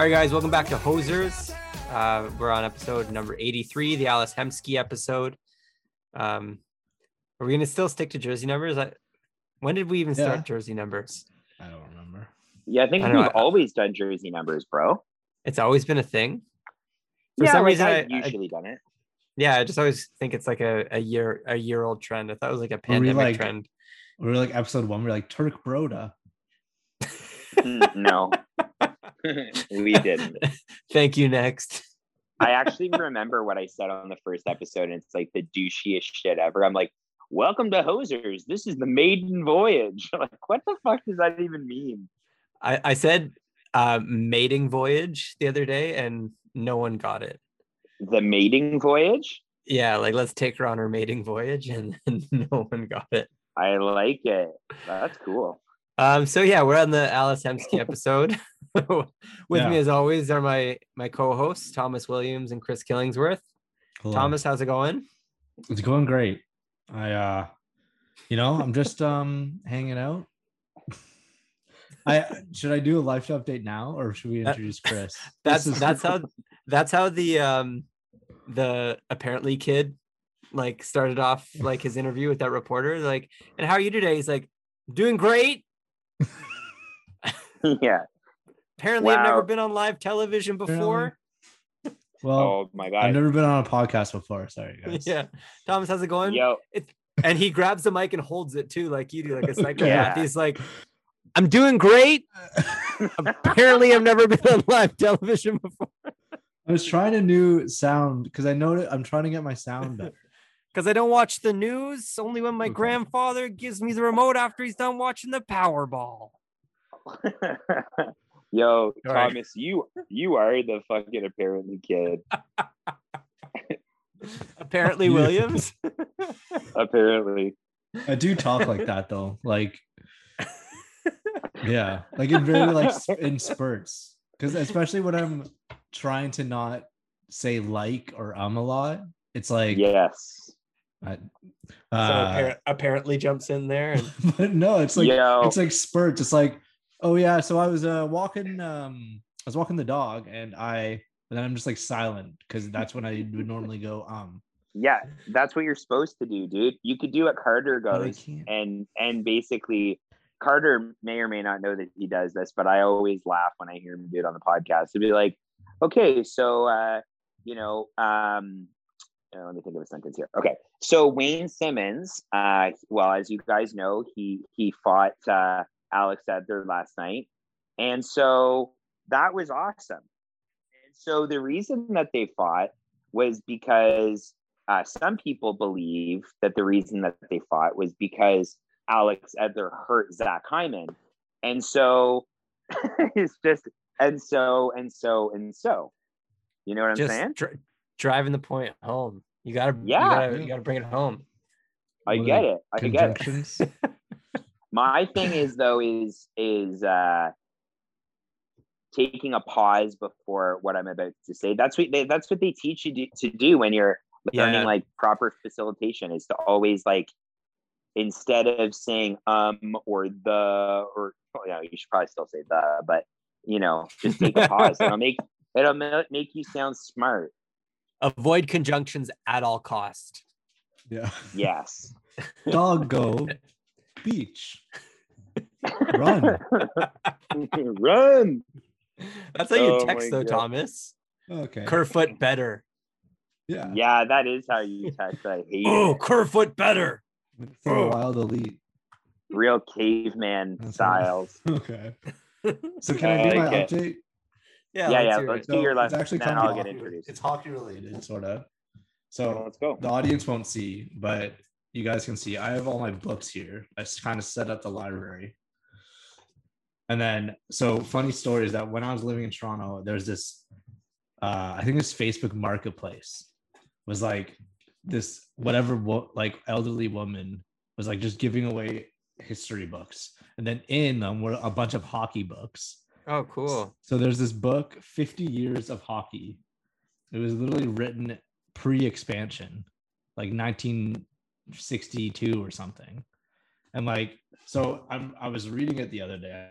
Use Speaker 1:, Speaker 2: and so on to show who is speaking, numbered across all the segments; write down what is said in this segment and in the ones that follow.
Speaker 1: All
Speaker 2: right, guys, welcome back to Hosers. Uh, we're on episode number 83, the Ales Hemsky episode. Um, are we going to still stick to jersey numbers? I, when did we even start
Speaker 3: Yeah.
Speaker 2: jersey numbers?
Speaker 3: I don't remember.
Speaker 4: Yeah, I think
Speaker 2: I don't know,
Speaker 4: we've
Speaker 2: I-
Speaker 4: always done jersey numbers, bro.
Speaker 2: It's always been a thing. For
Speaker 4: yeah,
Speaker 2: some
Speaker 4: like
Speaker 2: reason,
Speaker 4: I've
Speaker 2: I- I-
Speaker 4: usually done it.
Speaker 2: Yeah, I just always think it's like a, a year a year old trend. I thought it was like a
Speaker 3: Were we,
Speaker 2: pandemic
Speaker 3: like-
Speaker 2: trend.
Speaker 3: We were like episode one. We are like Turk Broda.
Speaker 4: Mm, no, we didn't.
Speaker 2: Thank you. Next.
Speaker 4: I actually remember what I said on the first episode, and it's like the douchiest shit ever. I'm like, "Welcome to Hosers. This is the maiden voyage." like, what the fuck does that even mean?
Speaker 2: I, I said uh, mating voyage the other day, and no one got it.
Speaker 4: The mating voyage?
Speaker 2: Yeah, like let's take her on her mating voyage, and, and no one got it.
Speaker 4: I like it. That's cool.
Speaker 2: Um, so yeah, we're on the Ales Hemsky episode. With me as always are my my co-hosts Thomas Williams and Chris Killingsworth.
Speaker 3: Hello.
Speaker 2: Thomas, how's it going?
Speaker 3: it's going great. I, uh, you know, I'm just um hanging out. I should I do a life update now, or should we
Speaker 2: That-
Speaker 3: introduce Chris?
Speaker 2: That's
Speaker 3: is-
Speaker 2: that's how that's how the um the apparently kid like started off like his interview with that reporter. Like, and how are you today? He's like, doing great.
Speaker 4: yeah.
Speaker 2: Apparently, I've never been on live television before.
Speaker 3: Well,
Speaker 4: oh my god, I've
Speaker 3: never been on a podcast before. Sorry, guys.
Speaker 2: yeah, Thomas, how's it going?
Speaker 4: Yo,
Speaker 2: and he grabs the mic and holds it too, like you do, like a psychopath.
Speaker 4: Yeah.
Speaker 2: He's like, I'm doing great. Apparently, I've never been on live television before
Speaker 3: I was trying a new sound because I know that I'm trying to get my sound better.
Speaker 2: because I don't watch the news. Only when my
Speaker 3: Okay.
Speaker 2: grandfather gives me the remote after he's done watching the Powerball.
Speaker 4: Yo,
Speaker 2: All right.
Speaker 4: Thomas, you you are the fucking apparently kid.
Speaker 2: Apparently, Williams.
Speaker 4: Apparently.
Speaker 3: I do talk like that though. Like, yeah, like in very like in spurts. Because especially when I'm trying to not say like or um a lot, it's like,
Speaker 4: Yes.
Speaker 3: I-
Speaker 2: so
Speaker 3: uh,
Speaker 2: appar- apparently jumps in there and
Speaker 3: but no, it's like
Speaker 4: Yo.
Speaker 3: it's like spurts. It's like, oh yeah, so I was uh walking, um, I was walking the dog, and I, and then I'm just like silent because that's when I would normally go um.
Speaker 4: Yeah, that's what you're supposed to do, dude. You could do what Carter goes and and basically Carter may or may not know that he does this, but I always laugh when I hear him do it on the podcast. To be like, okay, so uh, you know, um uh, let me think of a sentence here. Okay. So Wayne Simmonds, uh, well, as you guys know, he he fought uh Alex Edler last night. And so that was awesome. And so the reason that they fought was because uh, some people believe that the reason that they fought was because Alex Edler hurt Zach Hyman. And so it's just, and so, and so, and so. You know what I'm
Speaker 2: just
Speaker 4: saying?
Speaker 2: dri- driving the point home. You gotta,
Speaker 4: Yeah.
Speaker 2: you gotta, you gotta bring it home.
Speaker 4: I get it. I get it.
Speaker 3: Conjunctions.
Speaker 4: My thing is though is is uh taking a pause before what I'm about to say. That's what they, that's what they teach you do, to do when you're learning
Speaker 2: Yeah.
Speaker 4: like proper facilitation is to always like instead of saying um or the or oh, yeah, you should probably still say the, but you know, just take a pause. It'll make it'll make you sound smart.
Speaker 2: Avoid conjunctions at all cost.
Speaker 3: yeah.
Speaker 4: Yes.
Speaker 3: Dog go beach. Run.
Speaker 4: Run.
Speaker 2: That's how you
Speaker 4: Oh
Speaker 2: text
Speaker 4: my
Speaker 2: though,
Speaker 4: God.
Speaker 2: Thomas.
Speaker 3: Okay.
Speaker 2: Kerfoot better.
Speaker 3: yeah.
Speaker 4: Yeah, that is how you text. I hate
Speaker 2: Oh,
Speaker 4: it.
Speaker 2: Kerfoot better.
Speaker 3: For a
Speaker 2: Oh.
Speaker 3: while delete.
Speaker 4: Real caveman
Speaker 3: That's
Speaker 4: styles.
Speaker 3: Okay. So can I
Speaker 4: I
Speaker 3: do my
Speaker 4: like it.
Speaker 3: update?
Speaker 2: Yeah,
Speaker 4: Yeah,
Speaker 2: let's
Speaker 4: yeah.
Speaker 2: hear
Speaker 4: Let's
Speaker 2: it.
Speaker 4: do your
Speaker 3: it's
Speaker 4: left.
Speaker 3: actually
Speaker 4: Then
Speaker 3: kind of
Speaker 4: I'll get
Speaker 3: hockey-
Speaker 4: introduced.
Speaker 3: It's hockey related, sort of.
Speaker 4: So
Speaker 3: So
Speaker 4: let's go.
Speaker 3: the audience won't see, but you guys can see. I have all my books here. I just kind of set up the library. And then, so funny story is that when I was living in Toronto, there's this, uh, I think this Facebook Marketplace was like this whatever wo- like elderly woman was like just giving away history books, and then in them were a bunch of hockey books.
Speaker 2: Oh, cool.
Speaker 3: So there's this book, 50 Years of Hockey. It was literally written pre-expansion, like 1962 or something. And like, so I'm I was reading it the other day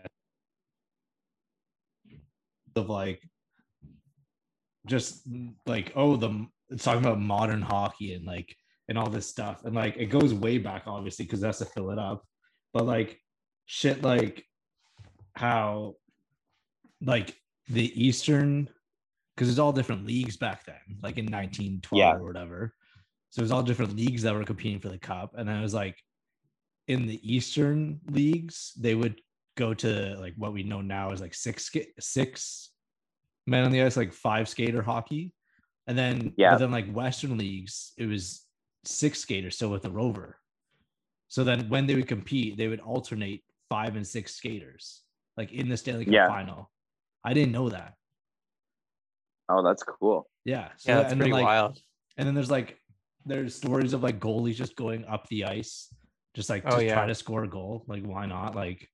Speaker 3: of like just like oh the it's talking about modern hockey and like and all this stuff and like it goes way back obviously because that's to fill it up but like shit like how like the Eastern, because it's all different leagues back then, like in 1912
Speaker 4: Yeah.
Speaker 3: or whatever. So it was all different leagues that were competing for the cup. And I was like in the Eastern leagues, they would go to like what we know now is like six ska- six men on the ice, like five skater hockey. And then
Speaker 4: Yeah.
Speaker 3: then like Western leagues, it was six skaters still with the rover. So then when they would compete, they would alternate five and six skaters, like in the Stanley Cup
Speaker 4: Yeah.
Speaker 3: final. I didn't know that.
Speaker 4: Oh, that's cool.
Speaker 3: Yeah. So
Speaker 2: Yeah, that's
Speaker 3: and then
Speaker 2: pretty
Speaker 3: like
Speaker 2: wild.
Speaker 3: and then there's like there's stories of like goalies just going up the ice, just like
Speaker 2: Oh,
Speaker 3: just
Speaker 2: yeah.
Speaker 3: try to score a goal. Like why not? Like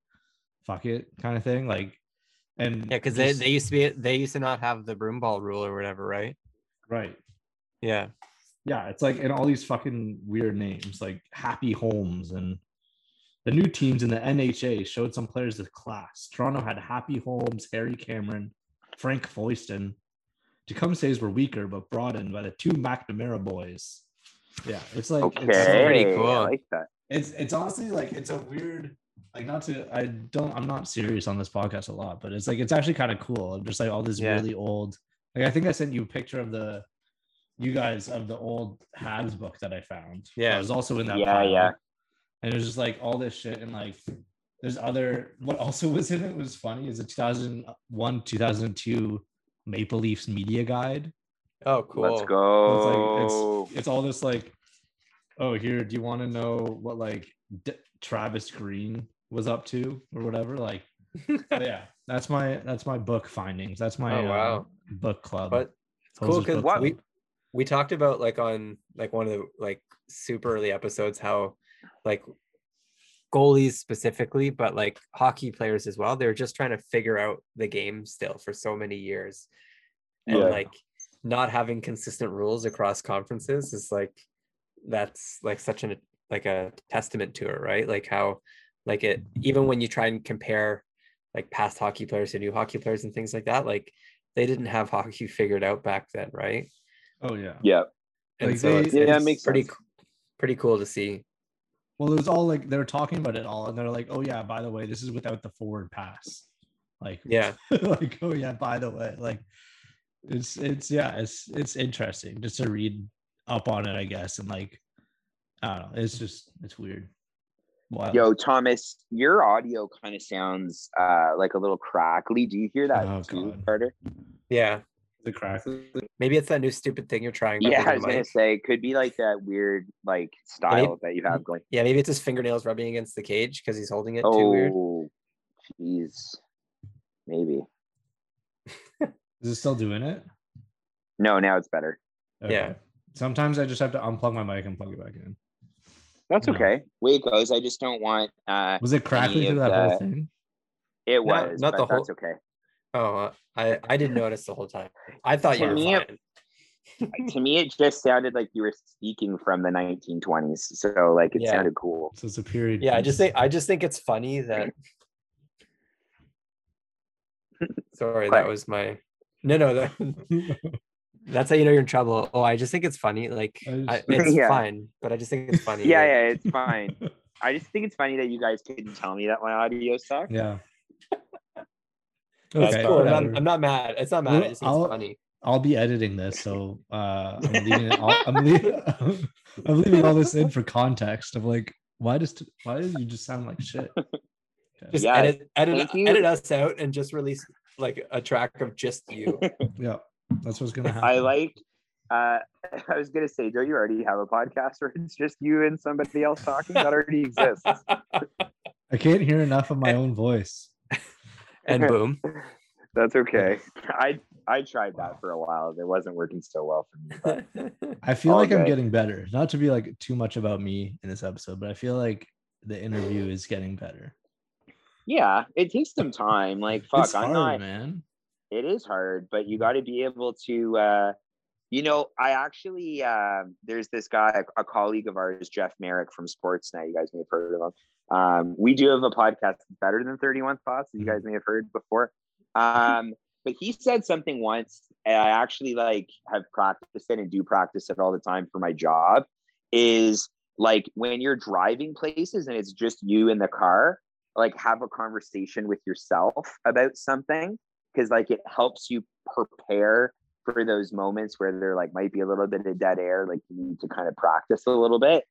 Speaker 3: fuck it kind of thing. Like and
Speaker 2: Yeah, because they, they used to be they used to not have the broom ball rule or whatever, right?
Speaker 3: right.
Speaker 2: Yeah.
Speaker 3: Yeah, it's like and all these fucking weird names like Happy Holmes and the new teams in the NHA showed some players with class. Toronto had Happy Holmes, Harry Cameron, Frank Foyston. Tecumseh's were weaker but broadened by the two McNamara boys. Yeah, it's like
Speaker 4: Okay,
Speaker 3: it's,
Speaker 2: pretty cool.
Speaker 4: I like that.
Speaker 3: it's it's honestly like it's a weird like not to I don't I'm not serious on this podcast a lot, but it's like it's actually kind of cool. Just like all this
Speaker 2: Yeah.
Speaker 3: really old like I think I sent you a picture of the you guys of the old Habs book that I found.
Speaker 2: Yeah.
Speaker 3: It was also in that
Speaker 4: Yeah,
Speaker 3: pile.
Speaker 4: yeah.
Speaker 3: And it was just like all this shit and like there's other what also was in it was funny is a 2001 2002 Maple Leafs media guide.
Speaker 2: Oh, cool.
Speaker 4: Let's
Speaker 3: So
Speaker 4: go.
Speaker 3: It's like it's it's all this like, oh here, do you want to know what like D- Travis Green was up to or whatever? Like, yeah, that's my that's my book findings. That's my
Speaker 2: Oh,
Speaker 3: uh,
Speaker 2: wow.
Speaker 3: book club.
Speaker 2: But it's cool because
Speaker 4: what-
Speaker 2: we we talked about like on like one of the like super early episodes how like goalies specifically but like hockey players as well they're just trying to figure out the game still for so many years and
Speaker 4: Yeah.
Speaker 2: like not having consistent rules across conferences is like that's like such an like a testament to it right like how like it even when you try and compare like past hockey players to new hockey players and things like that like they didn't have hockey figured out back then right
Speaker 3: oh yeah.
Speaker 4: yeah.
Speaker 2: and
Speaker 3: Like
Speaker 2: so
Speaker 3: they-
Speaker 2: it's,
Speaker 4: Yeah,
Speaker 2: it's
Speaker 4: makes
Speaker 2: pretty
Speaker 4: sense.
Speaker 2: pretty cool to see
Speaker 3: Well, it was all like they were talking about it all, and they're like, "Oh yeah, by the way, this is without the forward pass." Like,
Speaker 2: yeah
Speaker 3: like, oh yeah, by the way, like, it's it's yeah, it's it's interesting just to read up on it, I guess, and like, I don't know, it's just it's weird. Wow.
Speaker 4: Yo, Thomas, your audio kind of sounds uh like a little crackly. Do you hear that
Speaker 3: Oh,
Speaker 4: too,
Speaker 3: God.
Speaker 4: Carter?
Speaker 2: yeah
Speaker 3: the crack.
Speaker 2: maybe it's that new stupid thing you're trying
Speaker 4: Yeah, I was gonna
Speaker 2: mic.
Speaker 4: say it could be like that weird like style that you have going.
Speaker 2: yeah maybe it's his fingernails rubbing against the cage because he's holding it too weird
Speaker 4: Oh, jeez, maybe.
Speaker 3: Is it still doing it?
Speaker 4: No, now it's better.
Speaker 2: Yeah.
Speaker 3: Sometimes I just have to unplug my mic and plug it back in.
Speaker 4: That's
Speaker 3: No.
Speaker 4: okay. Way it goes. I just don't want. uh
Speaker 3: Was it crackling through
Speaker 4: of
Speaker 3: that whole thing?
Speaker 4: It
Speaker 2: Not-
Speaker 4: was,
Speaker 2: not
Speaker 4: but
Speaker 2: the whole-
Speaker 4: that's okay.
Speaker 2: oh uh, i i didn't notice the whole time i thought you
Speaker 4: To
Speaker 2: were
Speaker 4: me, it- to me, it just sounded like you were speaking from the 1920s. So like it
Speaker 2: Yeah.
Speaker 4: sounded cool.
Speaker 3: So it's a period.
Speaker 2: yeah i just think i just think it's funny that sorry that was my no no that, That's how you know you're in trouble. Oh, I just think it's funny. Like
Speaker 3: I
Speaker 2: I, it's
Speaker 4: Yeah.
Speaker 2: fine, but I just think it's funny.
Speaker 4: Yeah,
Speaker 2: like-
Speaker 4: yeah, it's fine. I just think it's funny that you guys couldn't tell me that my audio sucked.
Speaker 3: Yeah.
Speaker 4: That's
Speaker 3: Okay.
Speaker 2: Cool, I'm, not, I'm not mad. It's not mad.
Speaker 3: Well,
Speaker 2: I just think
Speaker 3: I'll-
Speaker 2: it's funny.
Speaker 3: I'll be editing this, so uh, I'm leaving. All, I'm leaving. I'm leaving all this in for context of like, why does why did you just sound like shit? Okay.
Speaker 2: Just
Speaker 4: Yeah,
Speaker 2: edit edit edit us out and just release like a track of just you.
Speaker 3: yeah, that's what's gonna happen.
Speaker 4: I like. Uh, I was gonna say, don't you already have a podcast where it's just you and somebody else talking? That already exists.
Speaker 3: I can't hear enough of my own voice.
Speaker 2: and boom.
Speaker 4: That's okay. I I tried that for a while. It wasn't working so well for me. But
Speaker 3: I feel
Speaker 4: All
Speaker 3: like I'm getting better. Not to be like too much about me in this episode, but I feel like the interview is getting better.
Speaker 4: Yeah, it takes some time. Like fuck,
Speaker 3: it's
Speaker 4: I'm
Speaker 3: hard,
Speaker 4: not.
Speaker 3: man.
Speaker 4: It is hard, but you got to be able to. uh You know, I actually um there's this guy, a, colleague of ours, Jeff Marek from Sports Sportsnet. You guys may have heard of him. Um, we do have a podcast better than 31 Thoughts. You guys may have heard before. Um, but he said something once, and I actually like have practiced it and do practice it all the time for my job. Is like when you're driving places and it's just you in the car, like have a conversation with yourself about something because like it helps you prepare for those moments where there like might be a little bit of dead air like you need to kind of practice a little bit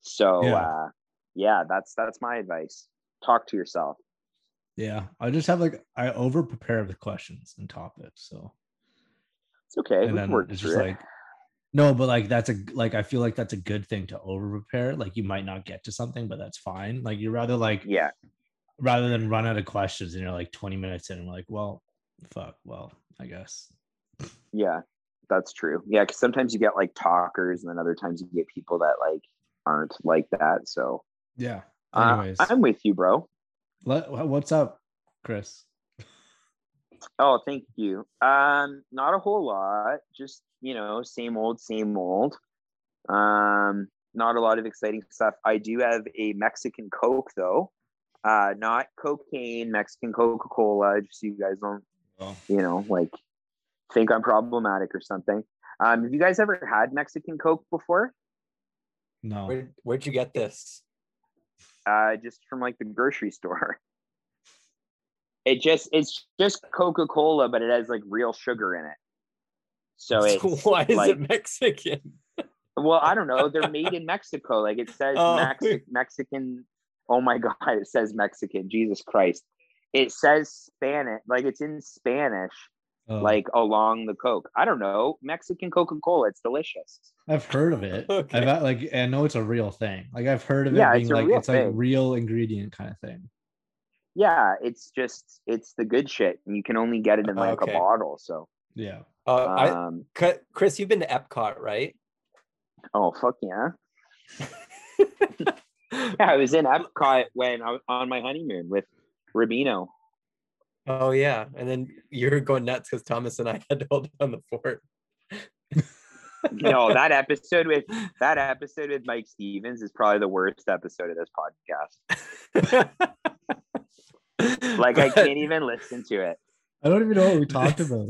Speaker 4: so
Speaker 3: Yeah.
Speaker 4: uh yeah that's that's my advice talk to yourself
Speaker 3: Yeah, I just have like I over prepare the questions and topics, so
Speaker 4: it's okay
Speaker 3: and then it's just
Speaker 4: it.
Speaker 3: like no, but like that's a like I feel like that's a good thing to over prepare. Like you might not get to something, but that's fine. Like you rather like
Speaker 4: yeah
Speaker 3: rather than run out of questions and you're like 20 minutes in and like, well, fuck, well, I guess.
Speaker 4: yeah that's true yeah because sometimes you get like talkers and then other times you get people that like aren't like that so
Speaker 3: Yeah.
Speaker 4: uh,
Speaker 3: Anyways,
Speaker 4: i'm with you bro
Speaker 3: let, what's up, Chris?
Speaker 4: Oh, thank you. Um, not a whole lot. Just you know, same old, same old. Um, not a lot of exciting stuff. I do have a Mexican Coke though. Uh, not cocaine, Mexican Coca Cola. Just so you guys don't,
Speaker 3: Well,
Speaker 4: you know, like think I'm problematic or something. Um, have you guys ever had Mexican Coke before?
Speaker 3: no.
Speaker 2: Where, where'd you get this?
Speaker 4: Uh, just from like the grocery store. It just it's just Coca Cola, but it has like real sugar in it. So it's
Speaker 2: why is
Speaker 4: like-
Speaker 2: it Mexican?
Speaker 4: Well, I don't know. They're made in Mexico. Like it says
Speaker 2: Oh.
Speaker 4: Mexi- Mexican. Oh my God, it says Mexican. Jesus Christ. It says Spanish. Like it's in Spanish,
Speaker 3: Oh,
Speaker 4: like along the Coke. I don't know. Mexican Coca Cola. It's delicious.
Speaker 3: I've heard of it.
Speaker 2: Okay.
Speaker 3: I've had, like I know it's a real thing. Like I've heard of it
Speaker 4: Yeah,
Speaker 3: being
Speaker 4: it's a
Speaker 3: like
Speaker 4: real
Speaker 3: it's like real ingredient kind of thing.
Speaker 4: Yeah, it's just it's the good shit, and you can only get it in like
Speaker 2: Okay.
Speaker 4: a bottle. So,
Speaker 3: Yeah.
Speaker 2: Uh, I,
Speaker 4: um,
Speaker 2: Cr- Chris, you've been to Epcot, right?
Speaker 4: oh fuck yeah, yeah. I was in Epcot when I was on my honeymoon with Rubino.
Speaker 2: oh yeah, and then you were going nuts because Thomas and I had to hold down the fort.
Speaker 4: no, that episode with that episode with Mike Stevens is probably the worst episode of this podcast. Like I can't even listen to it.
Speaker 3: I don't even know what we talked about.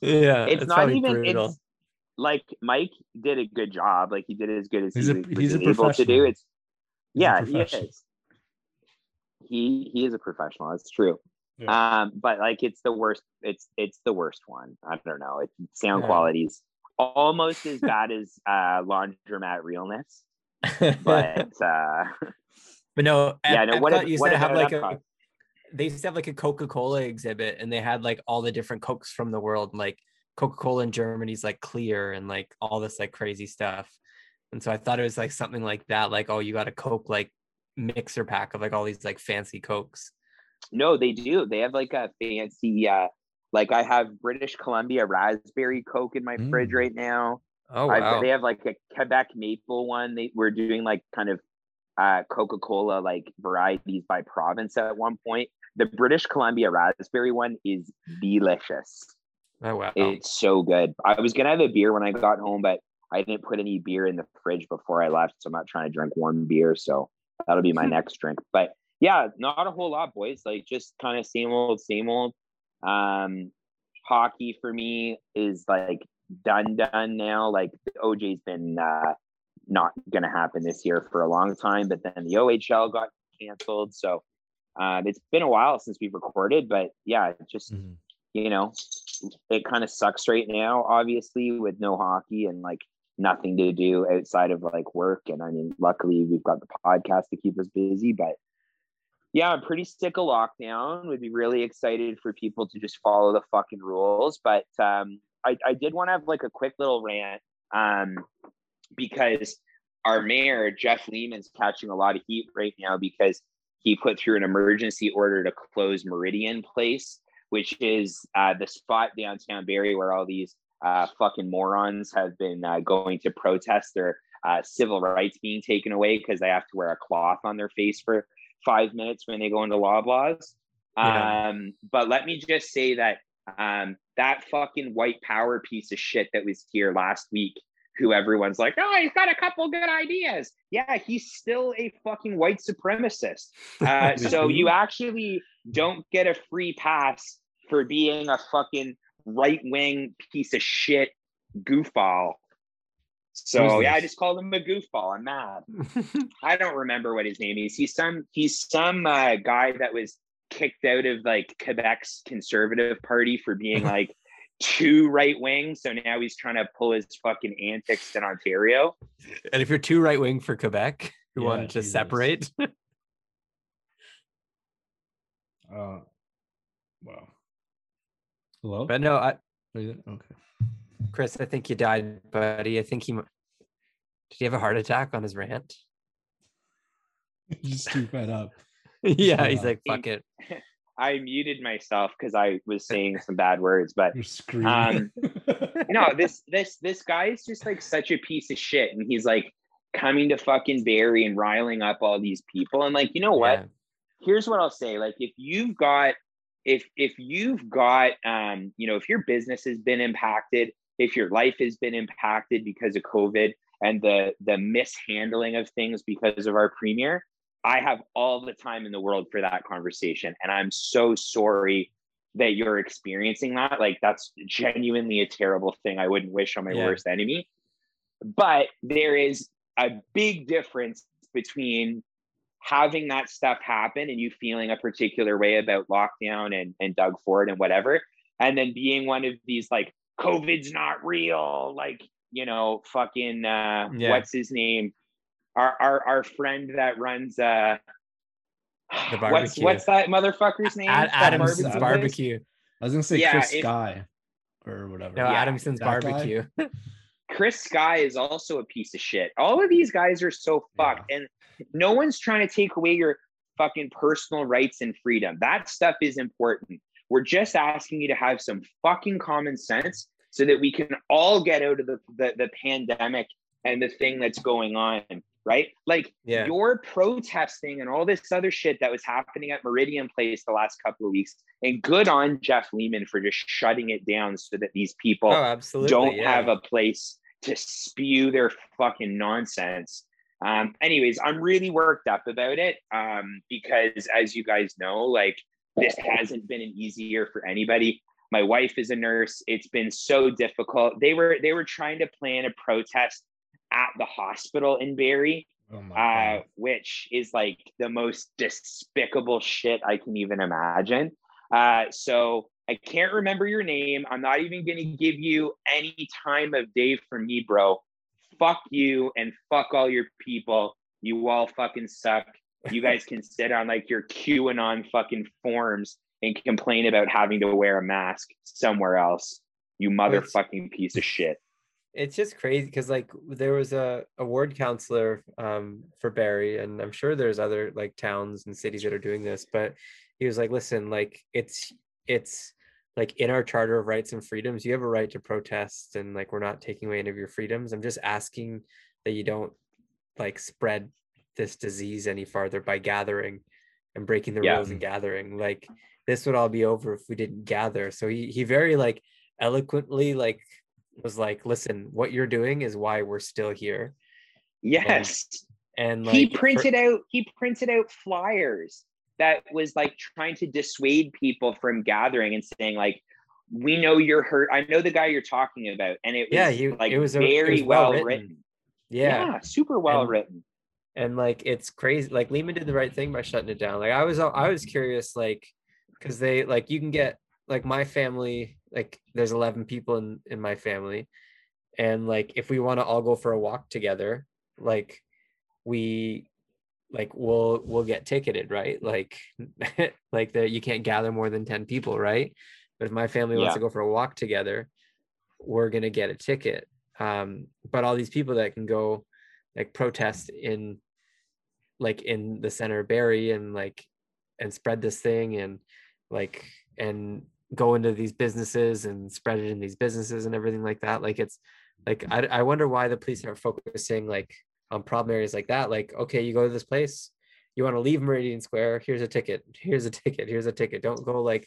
Speaker 2: Yeah,
Speaker 4: It's, not even
Speaker 2: brutal.
Speaker 4: it's like Mike did a good job. Like he did as good as
Speaker 3: He's
Speaker 4: he
Speaker 3: a-
Speaker 4: was
Speaker 3: he's a
Speaker 4: able to do.
Speaker 3: professional.
Speaker 4: It's
Speaker 3: He's a
Speaker 4: yeah, he is. He he is a professional. That's true.
Speaker 3: Yeah.
Speaker 4: Um, but like it's the worst. It's it's the worst one. I don't know. It's sound
Speaker 2: Yeah.
Speaker 4: quality's almost as bad as uh laundromat realness. But uh
Speaker 2: But no,
Speaker 4: yeah, no, what if-
Speaker 2: used
Speaker 4: what
Speaker 2: to have like a they used to have like a Coca-Cola exhibit and they had like all the different Cokes from the world, like Coca-Cola in Germany's like clear and like all this like crazy stuff. And so I thought it was like something like that, like, oh, you got a Coke like mixer pack of like all these like fancy Cokes.
Speaker 4: No, they do. They have like a fancy uh like I have British Columbia raspberry Coke in my fridge
Speaker 3: Mm.
Speaker 4: right now.
Speaker 2: Oh
Speaker 4: I've-
Speaker 2: wow.
Speaker 4: they have like a Quebec maple one. They were doing like kind of uh Coca-Cola like varieties by province at one point. The British Columbia raspberry one is delicious.
Speaker 2: oh wow.
Speaker 4: It's so good. I was gonna have a beer when I got home, but I didn't put any beer in the fridge before I left, so I'm not trying to drink warm beer. So that'll be my next drink. But yeah, not a whole lot, boys. Like just kind of same old, same old. Um, hockey for me is like done done now. Like the OJ's been uh, not going to happen this year for a long time, but then the OHL got canceled, so um, it's been a while since we've recorded. But yeah, it just
Speaker 3: Mhm.
Speaker 4: you know, it kind of sucks right now, obviously, with no hockey and like nothing to do outside of like work. And I mean, luckily we've got the podcast to keep us busy, but yeah, I'm pretty sick of lockdown. Would be really excited for people to just follow the fucking rules. But um, I, I did want to have like a quick little rant um, because our mayor, Jeff Lehman's catching a lot of heat right now because he put through an emergency order to close Meridian Place, which is uh, the spot downtown Barrie where all these uh, fucking morons have been uh, going to protest their uh, civil rights being taken away because they have to wear a cloth on their face for five minutes when they go into Loblaws.
Speaker 2: Yeah.
Speaker 4: Um, but let me just say that um, that fucking white power piece of shit that was here last week, who everyone's like, oh, he's got a couple good ideas. Yeah, he's still a fucking white supremacist. Uh, so you actually don't get a free pass for being a fucking right wing piece of shit goofball. So yeah, I just called him a goofball. I'm mad. I don't remember what his name is. He's some he's some uh, guy that was kicked out of like Quebec's conservative party for being like too right wing. So now he's trying to pull his fucking antics in Ontario.
Speaker 2: and if you're too right wing for Quebec, who
Speaker 3: Yeah,
Speaker 2: want to
Speaker 3: Jesus.
Speaker 2: separate,
Speaker 3: Uh, wow. Hello.
Speaker 2: but no, I,
Speaker 3: Are you there? Okay.
Speaker 2: Chris, I think you died, buddy. I think he did. He have a heart attack on his rant?
Speaker 3: Just too fed up.
Speaker 2: yeah,
Speaker 3: Shut
Speaker 2: he's
Speaker 3: up.
Speaker 2: like, fuck it.
Speaker 4: I muted myself because I was saying some bad words, but
Speaker 3: You're screaming.
Speaker 4: Um, no, this this this guy is just like such a piece of shit, and he's like coming to fucking Barrie and riling up all these people, and like you know what?
Speaker 2: Yeah.
Speaker 4: here's what I'll say. Like if you've got if if you've got um, you know, if your business has been impacted, if your life has been impacted because of COVID and the the mishandling of things because of our premier, I have all the time in the world for that conversation. And I'm so sorry that you're experiencing that. Like that's genuinely a terrible thing. I wouldn't wish on my
Speaker 2: Yeah.
Speaker 4: worst enemy. But there is a big difference between having that stuff happen and you feeling a particular way about lockdown and, and Doug Ford and whatever, and then being one of these like COVID's not real, like you know, fucking uh
Speaker 2: Yeah.
Speaker 4: what's his name? Our our our friend that runs uh
Speaker 2: The
Speaker 4: what's
Speaker 2: barbecue.
Speaker 4: what's that motherfucker's name?
Speaker 2: Ad-
Speaker 4: That
Speaker 2: Adamson's
Speaker 4: place?
Speaker 2: barbecue.
Speaker 3: I was gonna say
Speaker 4: Yeah,
Speaker 3: Chris
Speaker 4: it-
Speaker 3: Sky or whatever.
Speaker 2: No,
Speaker 4: Yeah,
Speaker 2: Adamson's
Speaker 3: that
Speaker 2: barbecue.
Speaker 4: Chris Sky is also a piece of shit. All of these guys are so fucked, and no one's trying to take away your fucking personal rights and freedom. That stuff is important. We're just asking you to have some fucking common sense so that we can all get out of the, the, the pandemic and the thing that's going on, right? Like
Speaker 2: Yeah.
Speaker 4: you're protesting and all this other shit that was happening at Meridian Place the last couple of weeks. And good on Jeff Lehman for just shutting it down so that these people
Speaker 2: Oh,
Speaker 4: don't
Speaker 2: yeah.
Speaker 4: have a place to spew their fucking nonsense. Um, anyways, I'm really worked up about it um, because, as you guys know, like this hasn't been an easy year for anybody. My wife is a nurse. It's been so difficult. They were they were trying to plan a protest at the hospital in Barrie,
Speaker 3: Oh
Speaker 4: uh, which is like the most despicable shit I can even imagine. Uh, so I can't remember your name. I'm not even going to give you any time of day from me, bro. Fuck you and fuck all your people. You all fucking suck. You guys can sit on like your QAnon fucking forums and complain about having to wear a mask somewhere else. You motherfucking piece of shit.
Speaker 2: it's just crazy because like there was a, a ward counselor um for Barrie and I'm sure there's other like towns and cities that are doing this but he was like listen like it's it's like in our charter of rights and freedoms you have a right to protest and like we're not taking away any of your freedoms I'm just asking that you don't like spread this disease any farther by gathering and breaking the
Speaker 4: Yeah.
Speaker 2: rules and gathering like this would all be over if we didn't gather so he he very like eloquently like was like listen what you're doing is why we're still here
Speaker 4: Yes.
Speaker 2: and like
Speaker 4: he
Speaker 2: for-
Speaker 4: printed out he printed out flyers that was like trying to dissuade people from gathering and saying like we know you're hurt. I know the guy you're talking about, and it was
Speaker 2: Yeah, you-
Speaker 4: like
Speaker 2: it was a- it
Speaker 4: very
Speaker 2: was well
Speaker 4: well
Speaker 2: written.
Speaker 4: written.
Speaker 2: yeah.
Speaker 4: Yeah, super well
Speaker 2: And-
Speaker 4: written.
Speaker 2: and like it's crazy like lehman did the right thing by shutting it down like i was i was curious like because they like you can get like my family like there's 11 people in in my family and like if we want to all go for a walk together like we like we'll we'll get ticketed right? Like like that you can't gather more than 10 people right? But if my family wants
Speaker 4: Yeah.
Speaker 2: to go for a walk together we're going to get a ticket. Um but all these people that can go like protest in like in the center of Barrie and like and spread this thing and like and go into these businesses and spread it in these businesses and everything like that like it's like I, I wonder why the police are focusing like on problem areas like that like okay you go to this place you want to leave meridian square here's a ticket here's a ticket here's a ticket. Don't go like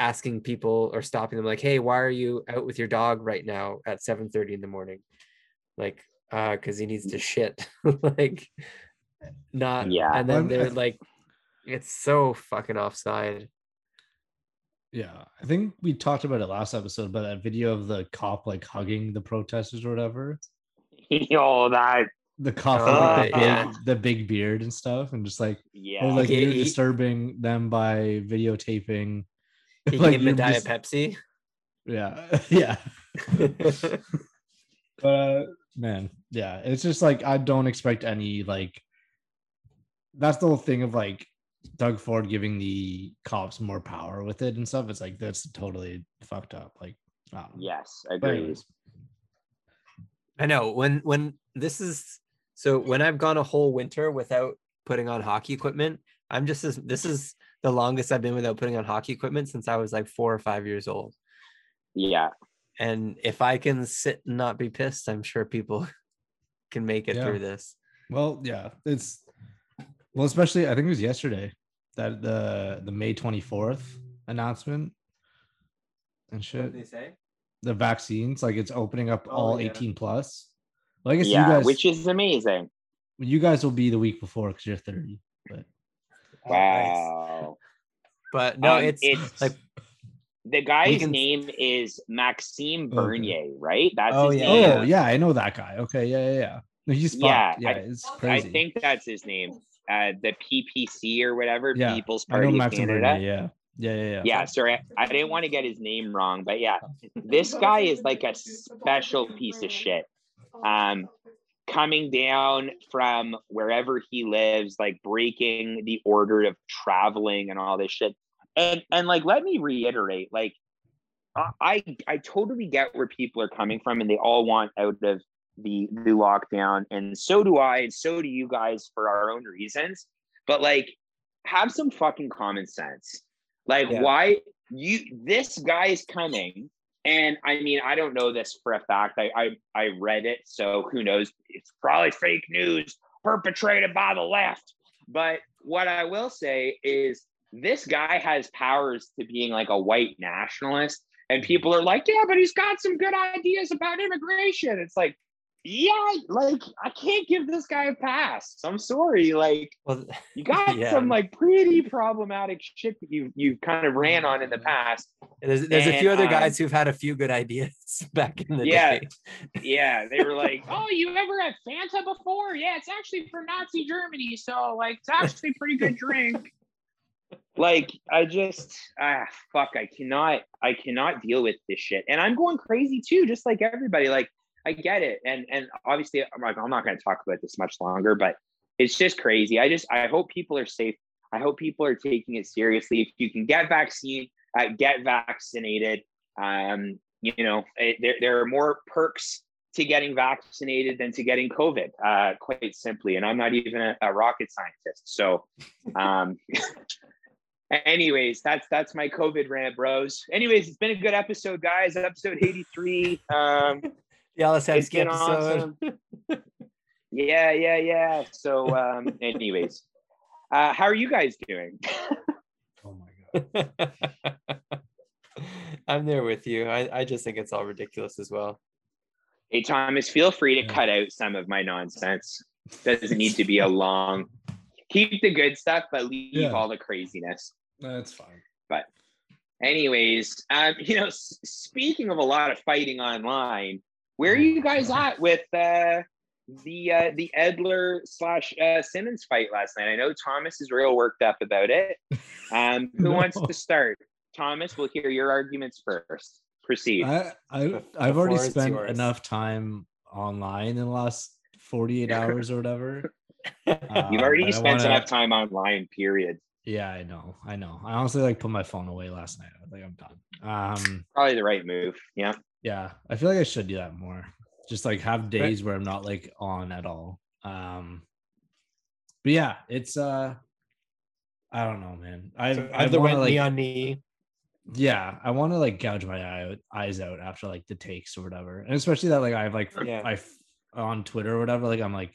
Speaker 2: asking people or stopping them like hey why are you out with your dog right now at 7 30 in the morning? Like uh because he needs to shit. Like not
Speaker 4: Yeah.
Speaker 2: and then
Speaker 3: I'm-
Speaker 2: they're
Speaker 3: th-
Speaker 2: like it's so fucking offside.
Speaker 3: Yeah, I think we talked about it last episode, but that video of the cop like hugging the protesters or whatever.
Speaker 4: Yo, that
Speaker 3: The cop
Speaker 2: Oh,
Speaker 3: with like, the,
Speaker 2: yeah.
Speaker 3: big, the big beard and stuff, and just like,
Speaker 4: yeah.
Speaker 3: oh, like
Speaker 2: He-
Speaker 3: you're
Speaker 2: he-
Speaker 3: disturbing them by videotaping.
Speaker 2: he
Speaker 3: Like,
Speaker 2: gave him a diet
Speaker 3: just-
Speaker 2: pepsi
Speaker 3: Yeah, yeah. But uh, man, yeah, it's just like I don't expect any like. That's the whole thing of like Doug Ford giving the cops more power with it and stuff. It's like that's totally fucked up. Like, I don't know.
Speaker 4: yes,
Speaker 3: But
Speaker 4: agreed.
Speaker 3: anyways,
Speaker 2: I know when when this is so when I've gone a whole winter without putting on hockey equipment, I'm just as this is the longest I've been without putting on hockey equipment since I was like four or five years old.
Speaker 4: Yeah,
Speaker 2: And if I can sit and not be pissed, I'm sure people can make it
Speaker 3: Yeah.
Speaker 2: through this.
Speaker 3: Well, yeah, it's well, especially I think it was yesterday that the the May 24th announcement and shit.
Speaker 2: They say?
Speaker 3: The vaccines, like it's opening up
Speaker 2: Oh,
Speaker 3: all
Speaker 2: yeah.
Speaker 3: 18 plus. Well, I guess
Speaker 4: yeah,
Speaker 3: you guys
Speaker 4: which is amazing.
Speaker 3: you guys will be the week before because you're 30. But
Speaker 4: Wow.
Speaker 2: But no,
Speaker 4: Um,
Speaker 2: it's,
Speaker 4: it's
Speaker 2: like
Speaker 4: the guy's
Speaker 2: can-
Speaker 4: name is Maxime
Speaker 3: Okay.
Speaker 4: Bernier, right? That's
Speaker 2: Oh,
Speaker 4: his
Speaker 2: yeah,
Speaker 4: name.
Speaker 3: oh yeah, I know that guy. Okay, yeah, yeah, yeah. He's
Speaker 4: Yeah.
Speaker 3: Yeah,
Speaker 4: I-
Speaker 3: it's
Speaker 4: I think that's his name. Uh, the PPC or whatever,
Speaker 3: yeah,
Speaker 4: People's Party of Canada.
Speaker 3: Bernier, yeah. Yeah, yeah, yeah.
Speaker 4: Yeah, sorry, I didn't want to get his name wrong, but yeah, this guy is like a special piece of shit. Um, coming down from wherever he lives, like breaking the order of traveling and all this shit. And and like, let me reiterate, like, I I totally get where people are coming from, and they all want out of the the lockdown, and so do I, and so do you guys for our own reasons. But like, have some fucking common sense. Like,
Speaker 2: Yeah.
Speaker 4: why you this guy is coming? And I mean, I don't know this for a fact. I, I I read it, so who knows? It's probably fake news perpetrated by the left. But what I will say is this guy has powers to being like a white nationalist. And people are like, yeah, but he's got some good ideas about immigration. It's like, yeah, like I can't give this guy a pass. I'm sorry. Like,
Speaker 2: well,
Speaker 4: you got
Speaker 2: Yeah.
Speaker 4: some like pretty problematic shit that you you kind of ran on in the past.
Speaker 2: there's, there's a few
Speaker 4: And,
Speaker 2: other
Speaker 4: um,
Speaker 2: guys who've had a few good ideas back in the
Speaker 4: Yeah.
Speaker 2: day.
Speaker 4: Yeah, they were like, "Oh, you ever had Fanta before? Yeah, it's actually from Nazi Germany, so like it's actually a pretty good drink." like, I just ah fuck, I cannot, I cannot deal with this shit, and I'm going crazy too, just like everybody. Like, I get it, and and obviously, I'm like, I'm not going to talk about this much longer, but it's just crazy. I just, I hope people are safe. I hope people are taking it seriously. If you can get vaccine, uh, get vaccinated. Um, you know, it, there there are more perks to getting vaccinated than to getting COVID, uh, quite simply. And I'm not even a, a rocket scientist. So, um, anyways, that's that's my COVID rant, bros. Anyways, it's been a good episode, guys. Episode 83. Um,
Speaker 2: The Alessandski
Speaker 4: it's been
Speaker 2: episode.
Speaker 4: awesome. Yeah, yeah, yeah. So, um, anyways, uh, how are you guys doing?
Speaker 3: Oh my god.
Speaker 2: I'm there with you. I, I just think it's all ridiculous as well.
Speaker 4: Hey, Thomas, feel free to
Speaker 3: Yeah.
Speaker 4: cut out some of my nonsense. Doesn't need to be a long. Keep the good stuff, but leave
Speaker 3: Yeah.
Speaker 4: all the craziness.
Speaker 3: That's fine.
Speaker 4: But Anyways, um, you know, s- speaking of a lot of fighting online, where are you guys at with uh, the uh, the Edler slash uh, Simmonds fight last night? I know Thomas is real worked up about it. Um, who wants to start? Thomas, we'll hear your arguments first. Proceed.
Speaker 3: I, I, I've already spent
Speaker 2: yours.
Speaker 3: enough time online in the last 48 hours or whatever.
Speaker 4: You've
Speaker 3: Um,
Speaker 4: already spent
Speaker 3: wanna-
Speaker 4: enough time online. Period.
Speaker 3: Yeah, I know. I know. I honestly like put my phone away last night. I was like, I'm done. Um,
Speaker 4: Probably the right move. Yeah.
Speaker 3: yeah, I feel like I should do that more. Just like have days where I'm not like on at all. Um, but yeah, it's uh, I don't know, man. I
Speaker 2: So
Speaker 3: I
Speaker 2: Edler
Speaker 3: want
Speaker 2: went
Speaker 3: to like
Speaker 2: knee on knee.
Speaker 3: yeah, I want to like gouge my eye eyes out after like the takes or whatever, and especially that like I've like
Speaker 2: Yeah.
Speaker 3: I on Twitter or whatever, like I'm like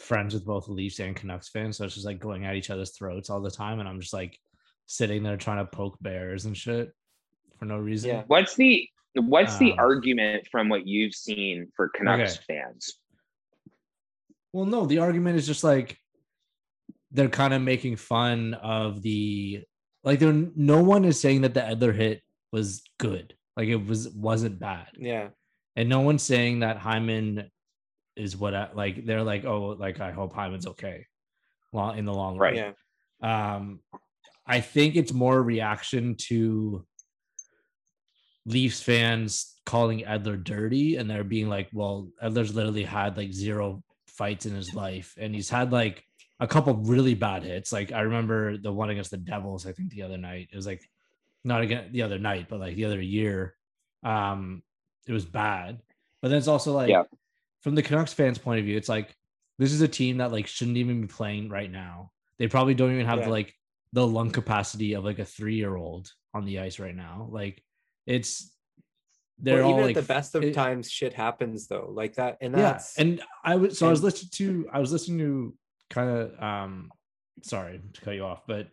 Speaker 3: friends with both Leafs and Canucks fans, so it's just like going at each other's throats all the time, and I'm just like sitting there trying to poke bears and shit for no reason.
Speaker 2: Yeah.
Speaker 4: What's the what's the
Speaker 3: Um,
Speaker 4: argument from what you've seen for Canucks fans?
Speaker 3: Well, no, the argument is just like they're kind of making fun of the like there no one is saying that the Edler hit was good. Like it was wasn't bad.
Speaker 2: Yeah.
Speaker 3: and no one's saying that Hyman is what I, like they're like oh like I hope Hyman's okay long in the long run.
Speaker 4: Right.
Speaker 2: Yeah.
Speaker 3: Um, I think it's more a reaction to Leafs fans calling Edler dirty, and they're being like, well, Edler's literally had like zero fights in his life, and he's had like a couple really bad hits. Like I remember the one against the Devils, I think the other night. It was like not again the other night, but like the other year. Um, it was bad. But then it's also like
Speaker 4: Yeah.
Speaker 3: From the Canucks fans' point of view, it's like this is a team that like shouldn't even be playing right now. They probably don't even have
Speaker 2: Yeah.
Speaker 3: like the lung capacity of like a three year old on the ice right now. Like it's they're
Speaker 2: Well,
Speaker 3: all
Speaker 2: even
Speaker 3: like
Speaker 2: at the best of
Speaker 3: it-
Speaker 2: times, shit happens though, like that, and
Speaker 3: yeah. And I was so I was listening to I was listening to kind of um sorry to cut you off, but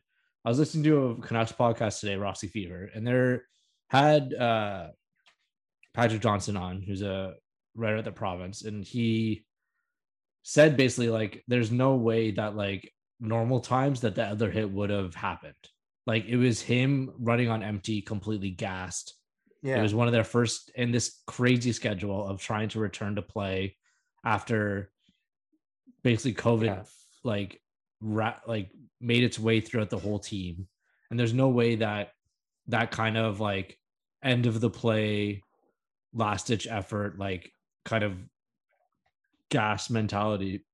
Speaker 3: I was listening to a Canucks podcast today, Rossi Fever, and there had uh Patrick Johnston on, who's a writer at the province, and he said basically like there's no way that like normal times that the other hit would have happened. Like it was him running on empty, completely gassed.
Speaker 2: yeah,
Speaker 3: It was one of their first in this crazy schedule of trying to return to play after basically COVID
Speaker 2: Yeah.
Speaker 3: like ra- like made its way throughout the whole team. And there's no way that that kind of like end of the play last ditch effort like kind of gas mentality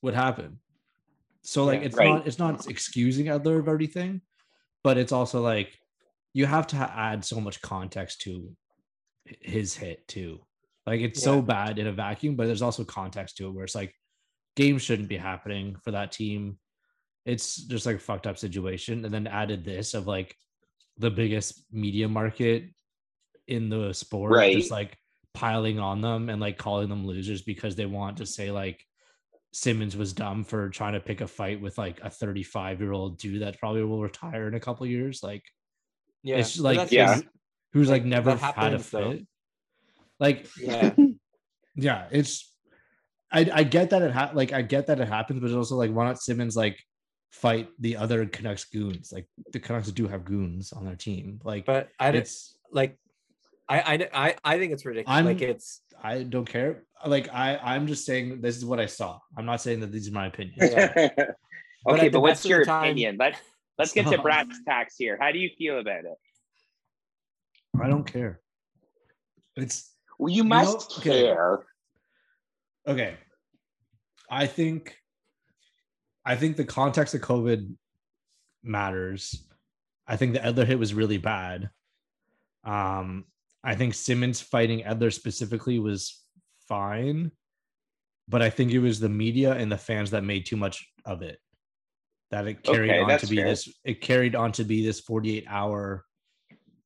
Speaker 3: would happen. So like
Speaker 2: Yeah.
Speaker 3: it's
Speaker 4: Right.
Speaker 3: not it's not excusing other of everything, but it's also like you have to add so much context to his hit too. Like it's so bad in a vacuum, but there's also context to it where it's like games shouldn't be happening for that team. It's just like a fucked up situation. And then added this of like the biggest media market in the sport,
Speaker 4: Right.
Speaker 3: just like piling on them and like calling them losers because they want to say like Simmonds was dumb for trying to pick a fight with like a 35 year old dude that probably will retire in a couple years. Like
Speaker 2: yeah,
Speaker 3: it's like
Speaker 4: Yeah.
Speaker 2: just-
Speaker 3: who's like
Speaker 2: Like,
Speaker 3: never
Speaker 2: that
Speaker 3: had a
Speaker 2: happens, though.
Speaker 3: Like
Speaker 2: yeah,
Speaker 3: yeah, it's I I get that it ha- like I get that it happens, but it's also like why not Simmonds like fight the other Canucks goons? Like the Canucks do have goons on their team. Like
Speaker 2: but I don't
Speaker 3: it's
Speaker 2: like. I, I I I think it's ridiculous.
Speaker 3: I'm-
Speaker 2: like it's
Speaker 3: I don't care. Like I I'm just saying this is what I saw. I'm not saying that these are my opinions.
Speaker 2: Yeah.
Speaker 4: okay,
Speaker 2: at
Speaker 4: but,
Speaker 2: the
Speaker 4: what's your
Speaker 2: time-
Speaker 4: opinion? Let Let's get to
Speaker 3: Stop.
Speaker 4: brass tacks here. How do you feel about it?
Speaker 3: I don't care. It's
Speaker 4: Well, you
Speaker 3: know,
Speaker 4: must
Speaker 3: okay.
Speaker 4: care.
Speaker 3: okay i think i think the context of covid matters i think the edler hit was really bad um i think simmonds fighting edler specifically was fine but i think it was the media and the fans that made too much of it that it carried
Speaker 4: Okay,
Speaker 3: on to be
Speaker 4: fair.
Speaker 3: this it carried on to be this 48 hour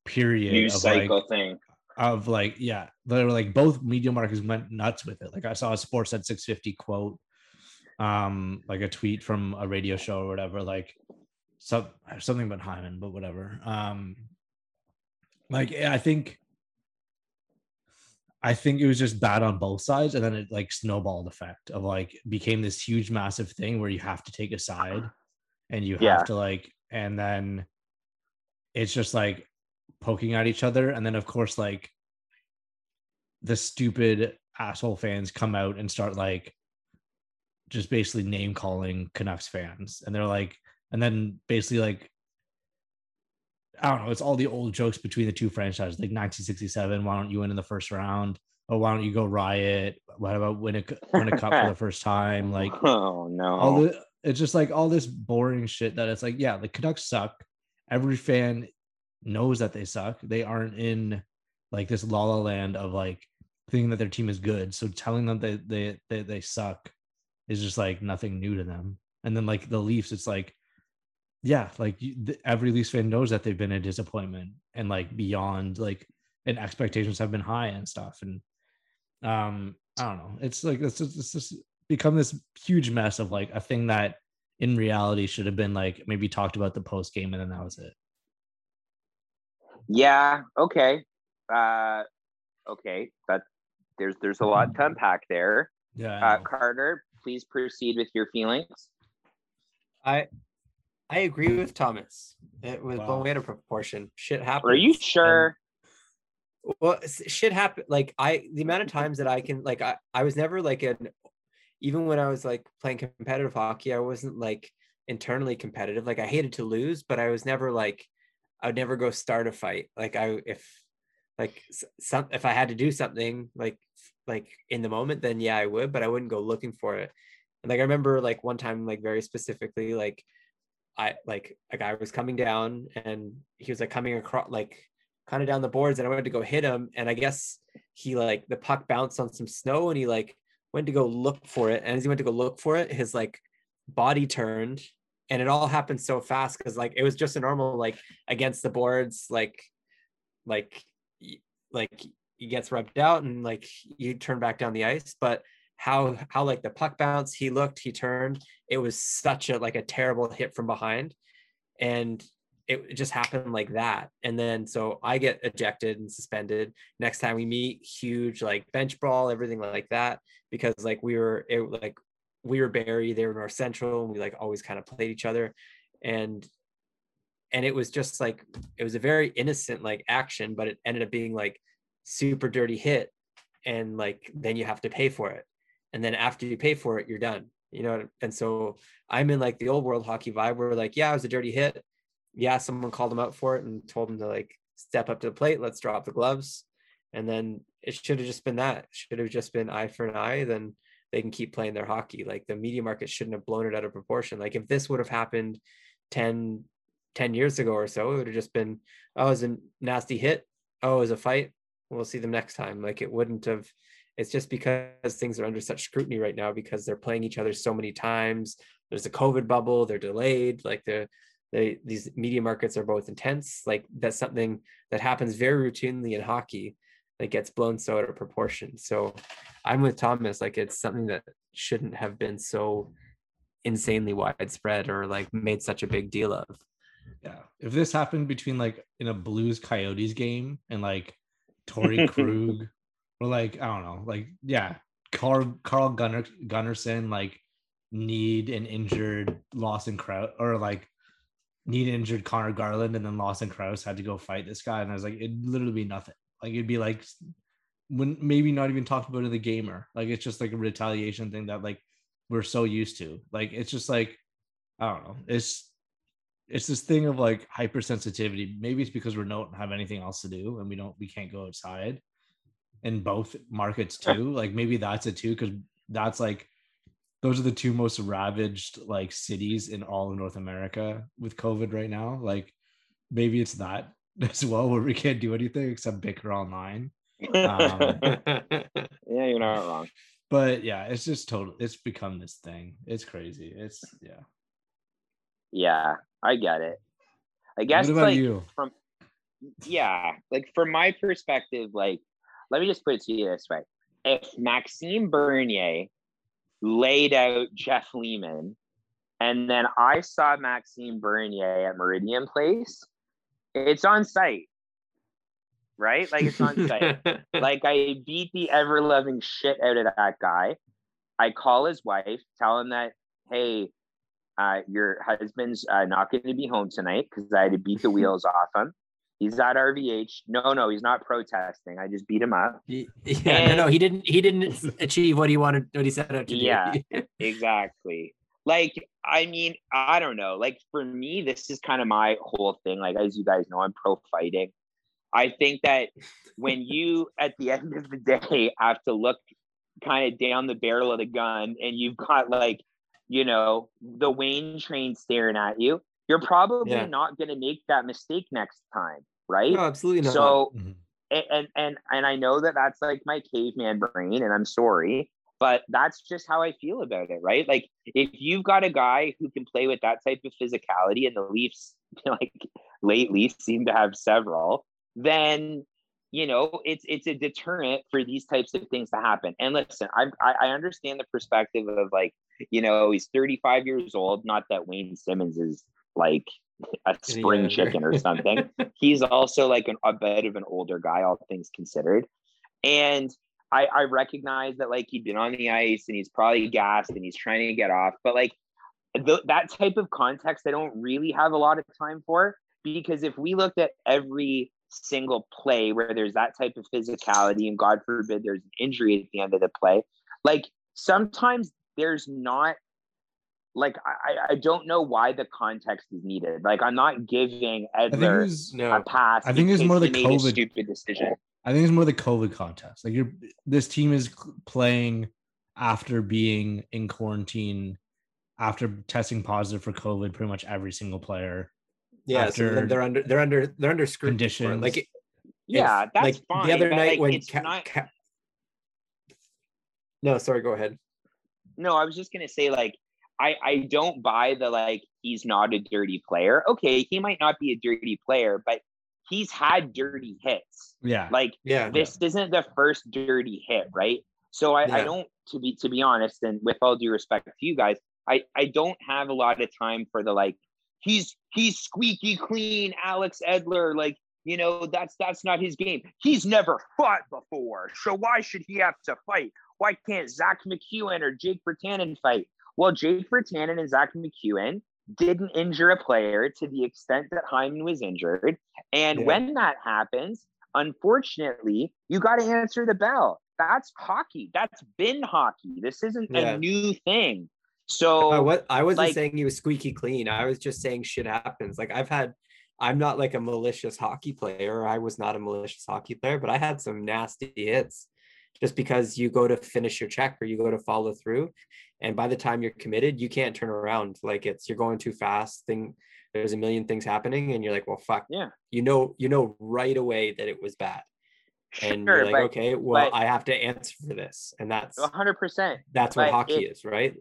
Speaker 3: period
Speaker 4: News
Speaker 3: of like
Speaker 4: cycle thing.
Speaker 3: of like yeah they were like both media markets went nuts with it like i saw a Sportsnet 650 quote um like a tweet from a radio show or whatever like some something about hyman but whatever um like i think i think it was just bad on both sides and then it like snowballed effect of like became this huge massive thing where you have to take a side and you have
Speaker 4: Yeah.
Speaker 3: to like and then it's just like poking at each other, and then of course like the stupid asshole fans come out and start like just basically name calling Canucks fans, and they're like, and then basically like I don't know, it's all the old jokes between the two franchises, like 1967. Why don't you win in the first round? Or why don't you go riot? What about win a win a cup for the first time? Like
Speaker 4: oh no.
Speaker 3: all the it's just like all this boring shit that it's like, yeah, the Canucks suck. Every fan knows that they suck. They aren't in like this la la land of like thinking that their team is good. So telling them that they they, they suck is just like nothing new to them. And then like the Leafs, it's like, yeah, like you, th- every Leafs fan knows that they've been a disappointment and like beyond like and expectations have been high and stuff. And um, I don't know. It's like it's just, it's just become this huge mess of like a thing that in reality should have been like maybe talked about the post game and then that was it.
Speaker 4: Yeah. Okay. Uh, okay. That there's there's a lot to unpack there.
Speaker 3: Yeah.
Speaker 4: Uh, Carter, please proceed with your feelings.
Speaker 2: I I agree with Thomas. It was
Speaker 3: Wow.
Speaker 2: blown way out of proportion. Shit happens.
Speaker 4: Are you
Speaker 2: and-
Speaker 4: sure?
Speaker 2: well s- shit happen like i the amount of times that i can like i, I was never like an even when i was like playing competitive hockey i wasn't like internally competitive like i hated to lose but i was never like i would never go start a fight like i if like some if i had to do something like like in the moment then yeah i would but i wouldn't go looking for it and like i remember like one time like very specifically like i like a guy was coming down and he was like coming across like kind of down the boards and I went to go hit him. And I guess he like the puck bounced on some snow and he like went to go look for it. And as he went to go look for it, his like body turned and it all happened so fast because like it was just a normal like against the boards, like like like he gets rubbed out and like you turn back down the ice. But how how like the puck bounce he looked, he turned. It was such a like a terrible hit from behind. And it just happened like that. And then so I get ejected and suspended. Next time we meet, huge like bench brawl, everything like that, because like we were it like we were Barrie, they were North Central, and we like always kind of played each other. And and it was just like it was a very innocent like action, but it ended up being like super dirty hit. And like then you have to pay for it. And then after you pay for it, you're done. You know, and so I'm in like the old world hockey vibe where like, yeah, it was a dirty hit yeah, someone called him out for it and told him to like step up to the plate, let's drop the gloves. And then it should have just been that. Should have just been eye for an eye, then they can keep playing their hockey. Like the media market shouldn't have blown it out of proportion. Like if this would have happened 10, 10 years ago or so, it would have just been, oh, it was a nasty hit. Oh, it was a fight. We'll see them next time. Like it wouldn't have. It's just because things are under such scrutiny right now because they're playing each other so many times. There's a COVID bubble. They're delayed. Like the they these media markets are both intense like that's something that happens very routinely in hockey that gets blown so out of proportion so i'm with thomas like it's something that shouldn't have been so insanely widespread or like made such a big deal of
Speaker 3: Yeah. If this happened between like in a Blues Coyotes game and like Torey Krug or like I don't know, like yeah, Carl Carl Gunnar Gunnarsson like need an injured Lawson Crouse or like need injured Conor Garland and then Lawson Crouse had to go fight this guy and I was like it'd literally be nothing. Like it'd be like when maybe not even talked about in the gamer. Like it's just like a retaliation thing that like we're so used to. Like it's just like I don't know. It's it's this thing of like hypersensitivity. Maybe it's because we don't have anything else to do and we don't we can't go outside in both markets too. Like maybe that's it too, because that's like those are the two most ravaged like cities in all of North America with COVID right now. Like maybe it's that as well, where we can't do anything except bicker online. Um,
Speaker 4: yeah, you're not wrong.
Speaker 3: But yeah, it's just total. It's become this thing. It's crazy. It's yeah.
Speaker 4: Yeah, I get it. I guess
Speaker 3: what about
Speaker 4: like
Speaker 3: you?
Speaker 4: from yeah, like from my perspective, like let me just put it to you this way: if Maxime Bernier laid out Jeff Lehman, and then I saw Maxime Bernier at Meridian Place, it's on site, right? Like it's on site. like I beat the ever loving shit out of that guy. I call his wife, tell him that, hey, uh, your husband's uh, not going to be home tonight because I had to beat the wheels off him. He's at RVH. No, no, he's not protesting. I just beat him up.
Speaker 2: Y- Yeah, no, no, he didn't. He didn't achieve what he wanted. What he set out to do.
Speaker 4: Yeah. Exactly. Like, I mean, I don't know. Like for me, this is kind of my whole thing. Like, as you guys know, I'm pro fighting. I think that when you at the end of the day have to look kind of down the barrel of the gun and you've got like, you know, the Wayne train staring at you, you're probably
Speaker 2: Yeah.
Speaker 4: not going to make that mistake next time, right?
Speaker 2: no, absolutely not.
Speaker 4: So
Speaker 3: Mhm.
Speaker 4: and and and I know that that's like my caveman brain, and I'm sorry, but that's just how I feel about it, right? Like if you've got a guy who can play with that type of physicality, and the Leafs, like lately, seem to have several, then you know it's it's a deterrent for these types of things to happen. And listen, I I I understand the perspective of like you know he's 35 years old. Not that Wayne Simmonds is like a spring chicken or something he's also like an, a bit of an older guy, all things considered. And I, I recognize that like he'd been on the ice and he's probably gassed and he's trying to get off. But like th- that type of context, I don't really have a lot of time for because if we looked at every single play where there's that type of physicality and God forbid there's an injury at the end of the play, like sometimes there's not like I, I don't know why the context is needed. Like I'm not giving
Speaker 3: I
Speaker 4: Edler
Speaker 3: was
Speaker 4: a
Speaker 2: no,
Speaker 4: pass.
Speaker 3: I think it's more the
Speaker 4: he made a
Speaker 3: COVID
Speaker 4: stupid decision.
Speaker 3: I think it's more the COVID context. Like you're this team is playing after being in quarantine, after testing positive for COVID, pretty much every single player.
Speaker 2: yeah. So
Speaker 3: after
Speaker 2: then they're under. They're under. They're under scrutiny. for.
Speaker 3: Conditions.
Speaker 2: Like it-
Speaker 4: Yeah,
Speaker 2: if-
Speaker 4: that's
Speaker 2: like
Speaker 4: fine.
Speaker 2: the other night
Speaker 4: like,
Speaker 2: when
Speaker 4: it's
Speaker 2: Ca-
Speaker 4: not.
Speaker 2: Ca- no, sorry, go ahead.
Speaker 4: No, I was just gonna say like I I don't buy the like he's not a dirty player. Okay, he might not be a dirty player, but he's had dirty hits.
Speaker 3: Yeah.
Speaker 4: Like
Speaker 2: Yeah,
Speaker 4: this isn't the first dirty hit, right? So I, I don't to be to be honest, and with all due respect to you guys, I I don't have a lot of time for the like he's he's squeaky clean, Alex Edler, like you know that's that's not his game. He's never fought before, so why should he have to fight? Why can't Zack MacEwen or Jake Virtanen fight? Well, Jake Virtanen and Zack MacEwen didn't injure a player to the extent that Hyman was injured. And
Speaker 2: Yeah.
Speaker 4: when that happens, unfortunately, you got to answer the bell. That's hockey. That's been hockey. This isn't
Speaker 2: Yeah.
Speaker 4: a new thing. So
Speaker 2: Uh, what I wasn't
Speaker 4: like-
Speaker 2: saying he was squeaky clean. I was just saying shit happens. Like I've had, I'm not like a malicious hockey player. I was not a malicious hockey player, but I had some nasty hits. Just because you go to finish your check or you go to follow through, and by the time you're committed, you can't turn around. Like it's you're going too fast. Thing there's a million things happening, and you're like, well, fuck.
Speaker 4: Yeah.
Speaker 2: You know, you know right away that it was bad, and
Speaker 4: sure,
Speaker 2: you're like,
Speaker 4: but
Speaker 2: okay, well, I have to answer for this, and that's
Speaker 4: 100%.
Speaker 2: that's what hockey
Speaker 4: if-
Speaker 2: is, right?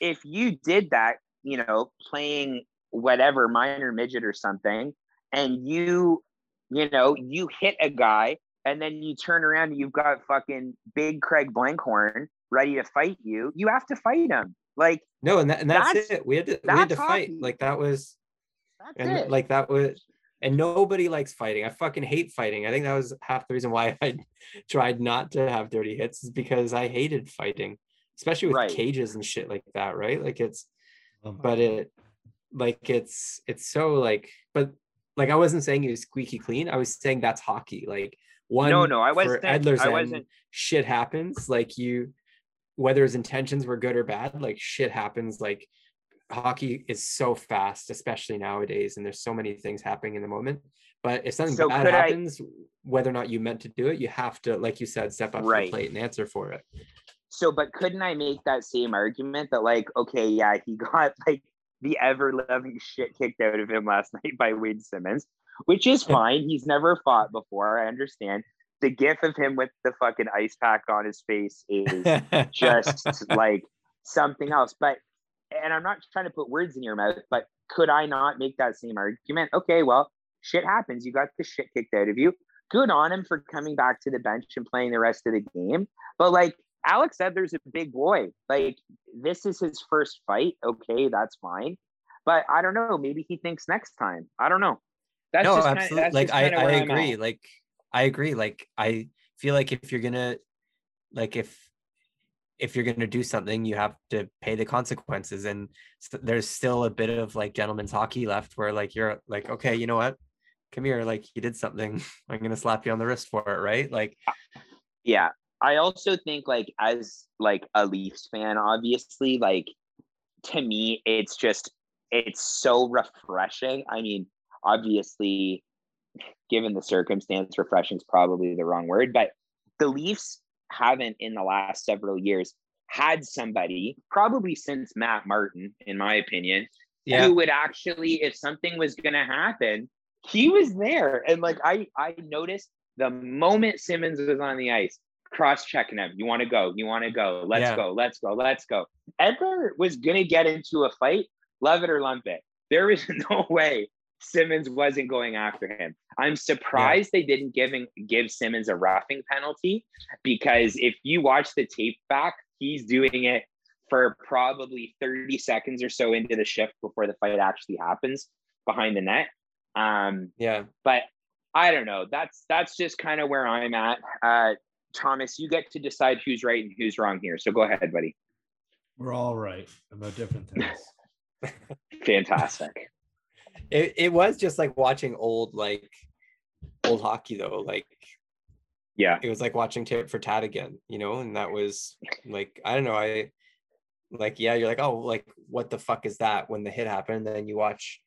Speaker 4: if you did that, you know, playing whatever minor midget or something, and you, you know, you hit a guy, and then you turn around and you've got fucking big Craig Blankhorn ready to fight you, you have to fight him. Like
Speaker 2: No, and that, and that's,
Speaker 4: That's-
Speaker 2: it. We had to we had to
Speaker 4: that's
Speaker 2: fight. Like that was
Speaker 4: that's
Speaker 2: and
Speaker 4: it.
Speaker 2: like that was and nobody likes fighting. I fucking hate fighting. I think that was half the reason why I tried not to have dirty hits is because I hated fighting, especially with
Speaker 4: Right.
Speaker 2: cages and shit like that, right? Like it's
Speaker 3: Oh
Speaker 2: but it like it's it's so like but like I wasn't saying he was squeaky clean. I was saying that's hockey. Like one
Speaker 4: no, no, I wasn't.
Speaker 2: Edler's
Speaker 4: I
Speaker 2: end,
Speaker 4: wasn't.
Speaker 2: shit happens. Like you whether his intentions were good or bad, like shit happens. Like hockey is so fast, especially nowadays, and there's so many things happening in the moment. But if something
Speaker 4: So
Speaker 2: bad
Speaker 4: could I-
Speaker 2: happens, whether or not you meant to do it, you have to, like you said, step up to the plate and answer for it.
Speaker 4: So, but couldn't I make that same argument that, like, okay, yeah, he got like the ever loving shit kicked out of him last night by Wade Simmonds, which is fine. He's never fought before. I understand. The gif of him with the fucking ice pack on his face is just like something else. But, and I'm not trying to put words in your mouth, but could I not make that same argument? Okay, well, shit happens. You got the shit kicked out of you. Good on him for coming back to the bench and playing the rest of the game. But like Alex said, there's a big boy. Like this is his first fight. Okay, that's fine. But I don't know. Maybe he thinks next time. I don't know. That's
Speaker 2: no,
Speaker 4: just kinda-
Speaker 2: absolutely.
Speaker 4: that's
Speaker 2: like
Speaker 4: just
Speaker 2: I, I
Speaker 4: where I'm
Speaker 2: agree. Like I agree. Like I feel like if you're gonna, like if if you're gonna do something, you have to pay the consequences. And s- there's still a bit of like gentleman's hockey left, where like you're like, okay, you know what? come here, like you did something. I'm gonna slap you on the wrist for it, right? Like, uh,
Speaker 4: yeah i also think like as like a leafs fan obviously like to me it's just it's so refreshing i mean obviously given the circumstance refreshing is probably the wrong word but the leafs haven't in the last several years had somebody probably since matt martin in my opinion
Speaker 2: yeah,
Speaker 4: who would actually if something was going to happen he was there. And like i i noticed the moment simmonds was on the ice cross checking him. You want to go you want to go let's
Speaker 2: Yeah.
Speaker 4: go let's go let's go. Edler was going to get into a fight love it or lump it. There was no way simmonds wasn't going after him i'm surprised they didn't give him, give simmonds a roughing penalty because if you watch the tape back he's doing it for probably 30 seconds or so into the shift before the fight actually happens behind the net. Um,
Speaker 2: yeah.
Speaker 4: but I don't know. That's that's just kind of where I'm at. Uh, Thomas, you get to decide who's right and who's wrong here. So go ahead, buddy.
Speaker 3: We're all right about different things.
Speaker 4: Fantastic.
Speaker 2: It it was just like watching old like old hockey though. Like
Speaker 4: Yeah.
Speaker 2: it was like watching tit for tat again, you know, and that was like I don't know, I like yeah, you're like, oh, like what the fuck is that when the hit happened? then you watch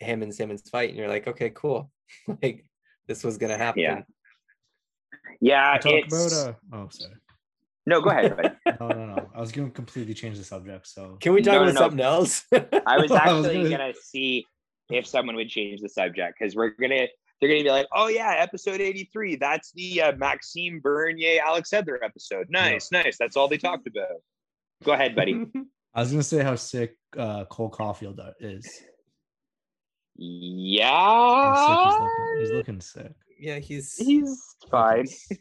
Speaker 2: him and Simmonds fight, and you're like, okay, cool. like this was gonna happen.
Speaker 4: Yeah. Yeah.
Speaker 3: Talk
Speaker 4: It's,
Speaker 3: about uh oh sorry.
Speaker 4: no, go ahead, buddy.
Speaker 3: No, no, no. I was gonna completely change the subject. So
Speaker 2: Can we talk
Speaker 4: No, no,
Speaker 2: about
Speaker 4: no.
Speaker 2: something else?
Speaker 4: I was
Speaker 3: I was
Speaker 4: actually
Speaker 3: gonna-
Speaker 4: gonna see if someone would change the subject because we're gonna they're gonna be like, oh yeah, episode 83. That's the uh, Maxime Bernier Alex Edler episode. Nice, nice. That's all they talked about. Go ahead, buddy.
Speaker 3: I was gonna say how sick uh, Cole Caufield is.
Speaker 4: Yeah,
Speaker 3: sick he's, looking. he's looking sick.
Speaker 2: yeah, he's
Speaker 4: he's fine.
Speaker 3: Looking sick.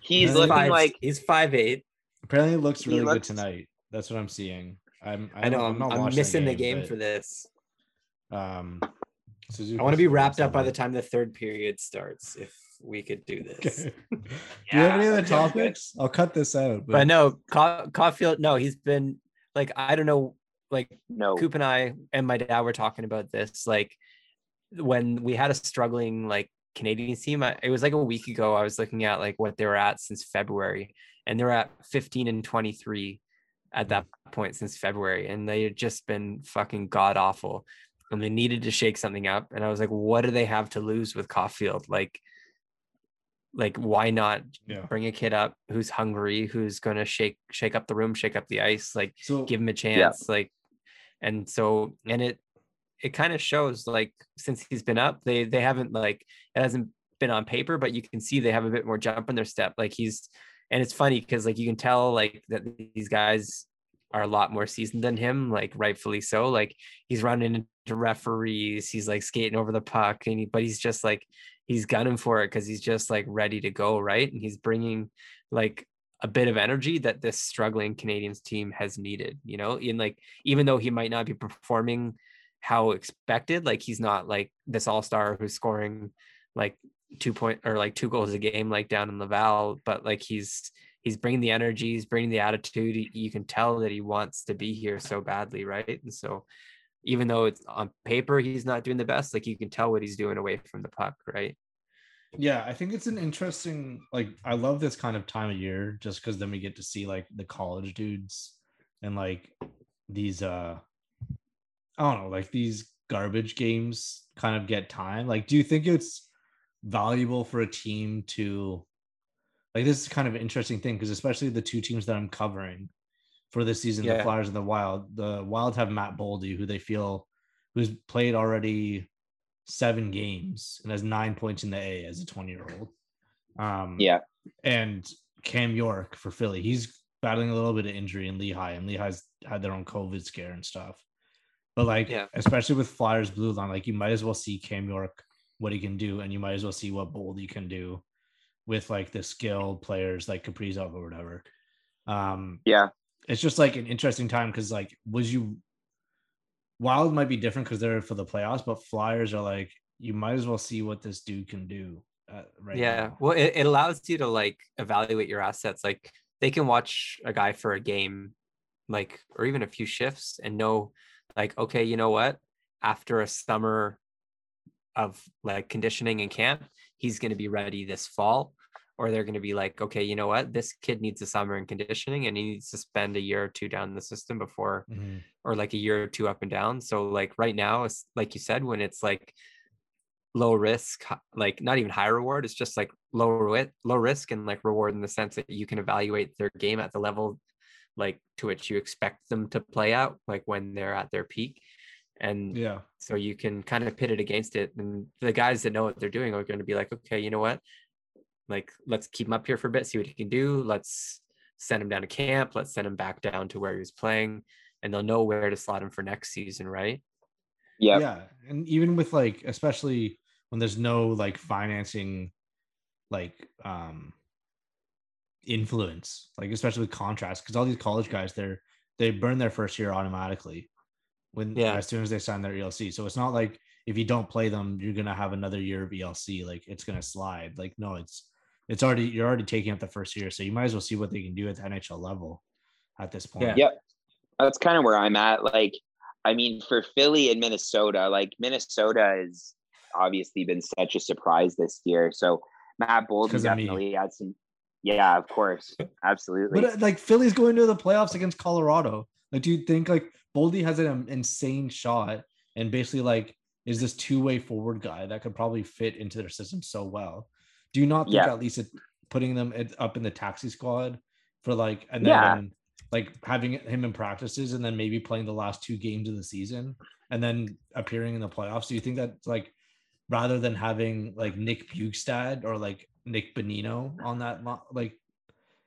Speaker 4: He's
Speaker 3: He's
Speaker 4: looking
Speaker 2: five,
Speaker 4: like
Speaker 2: he's five eight.
Speaker 3: Apparently, it looks
Speaker 4: He
Speaker 3: really
Speaker 4: looks-
Speaker 3: good tonight. That's what I'm seeing. I'm. I,
Speaker 2: I know
Speaker 3: don't-
Speaker 2: I'm,
Speaker 3: not
Speaker 2: I'm
Speaker 3: watching
Speaker 2: missing the game
Speaker 3: but,
Speaker 2: for this.
Speaker 3: Um,
Speaker 2: I want to be wrapped up by the time the third period starts. If we could do this.
Speaker 3: Okay. Do you have any other topics? I'll cut this out.
Speaker 2: But no, Ca- Caufield, no, he's been like, I don't know, like
Speaker 4: no.
Speaker 2: Coop and I and my dad were talking about this. Like when we had a struggling like Canadian team, I, it was like a week ago. I was looking at like what they were at since February, and they were at 15 and 23 at that point since February, and they had just been fucking god awful. And they needed to shake something up. And I was like, what do they have to lose with Caufield? Like, like why not
Speaker 3: Yeah.
Speaker 2: bring a kid up who's hungry, who's gonna shake shake up the room, shake up the ice, like
Speaker 3: So
Speaker 2: give him a chance like and so and it it kind of shows like since he's been up they they haven't like it hasn't been on paper but you can see they have a bit more jump in their step like he's and it's funny because like you can tell like that these guys are a lot more seasoned than him like rightfully so like he's running into referees he's like skating over the puck and he, but he's just like he's gunning for it because he's just like ready to go right? And he's bringing like a bit of energy that this struggling Canadiens team has needed, you know, in like even though he might not be performing how expected, like he's not like this all-star who's scoring like two point or like two goals a game like down in Laval, but like he's he's bringing the energy, he's bringing the attitude. You- can tell that he wants to be here so badly, right? And so even though it's on paper he's not doing the best, like you can tell what he's doing away from the puck, right?
Speaker 3: yeah, I think it's an interesting. Like, I love this kind of time of year just because then we get to see like the college dudes and like these. uh I don't know, like these garbage games kind of get time. Like, do you think it's valuable for a team to like this is kind of an interesting thing because especially the two teams that I'm covering for this season, the Flyers and the Wild. The Wild have Matt Boldy, who they feel who's played already seven games and has nine points in the A as a 20 year old. Um,
Speaker 4: Yeah.
Speaker 3: and Cam York for Philly, he's battling a little bit of injury in Lehigh, and Lehigh's had their own COVID scare and stuff. But like,
Speaker 2: Yeah.
Speaker 3: especially with Flyers blue line, like you might as well see Cam York what he can do, and you might as well see what Boldy can do with like the skill players like Kaprizov or whatever. Um,
Speaker 4: Yeah.
Speaker 3: it's just like an interesting time because like was you Wild might be different because they're for the playoffs, but Flyers are like you might as well see what this dude can do. Uh, right.
Speaker 2: yeah
Speaker 3: now.
Speaker 2: well it, it allows you to like evaluate your assets like they can watch a guy for a game like or even a few shifts and know like okay you know what after a summer of like conditioning and camp, he's going to be ready this fall. Or they're going to be like, okay, you know what? This kid needs a summer in conditioning and he needs to spend a year or two down in the system before,
Speaker 3: Mhm.
Speaker 2: or like a year or two up and down. So, like right now, it's like you said, when it's like low risk, like not even high reward, it's just like low, low risk and like reward in the sense that you can evaluate their game at the level like to which you expect them to play out, like when they're at their peak. And
Speaker 3: Yeah.
Speaker 2: so you can kind of pit it against it and the guys that know what they're doing are going to be like okay you know what like let's keep him up here for a bit see what he can do let's send him down to camp let's send him back down to where he was playing and they'll know where to slot him for next season right
Speaker 4: Yep.
Speaker 3: Yeah. And even with like, especially when there's no like financing, like, um, influence, like, especially with contracts, because all these college guys, they're, they burn their first year automatically when,
Speaker 2: Yeah.
Speaker 3: as soon as they sign their ELC. So it's not like if you don't play them, you're going to have another year of ELC. Like, it's going to slide. Like, no, it's, it's already, you're already taking up the first year. So you might as well see what they can do at the NHL level at this point.
Speaker 2: Yeah.
Speaker 4: Yep. That's kind of where I'm at. Like, I mean, for Philly and Minnesota, like Minnesota has obviously been such a surprise this year. So Matt Boldy
Speaker 3: 'Cause of me.
Speaker 4: definitely had some. Yeah, of course, absolutely.
Speaker 3: But uh, like Philly's going to the playoffs against Colorado. Like, do you think like Boldy has an insane shot and basically like is this two-way forward guy that could probably fit into their system so well? Do you not think
Speaker 4: Yeah.
Speaker 3: at least it, putting them up in the taxi squad for like and
Speaker 4: Yeah.
Speaker 3: then like having him in practices and then maybe playing the last two games of the season and then appearing in the playoffs? Do you think that like rather than having like Nick Bjugstad or like Nick Bonino on that like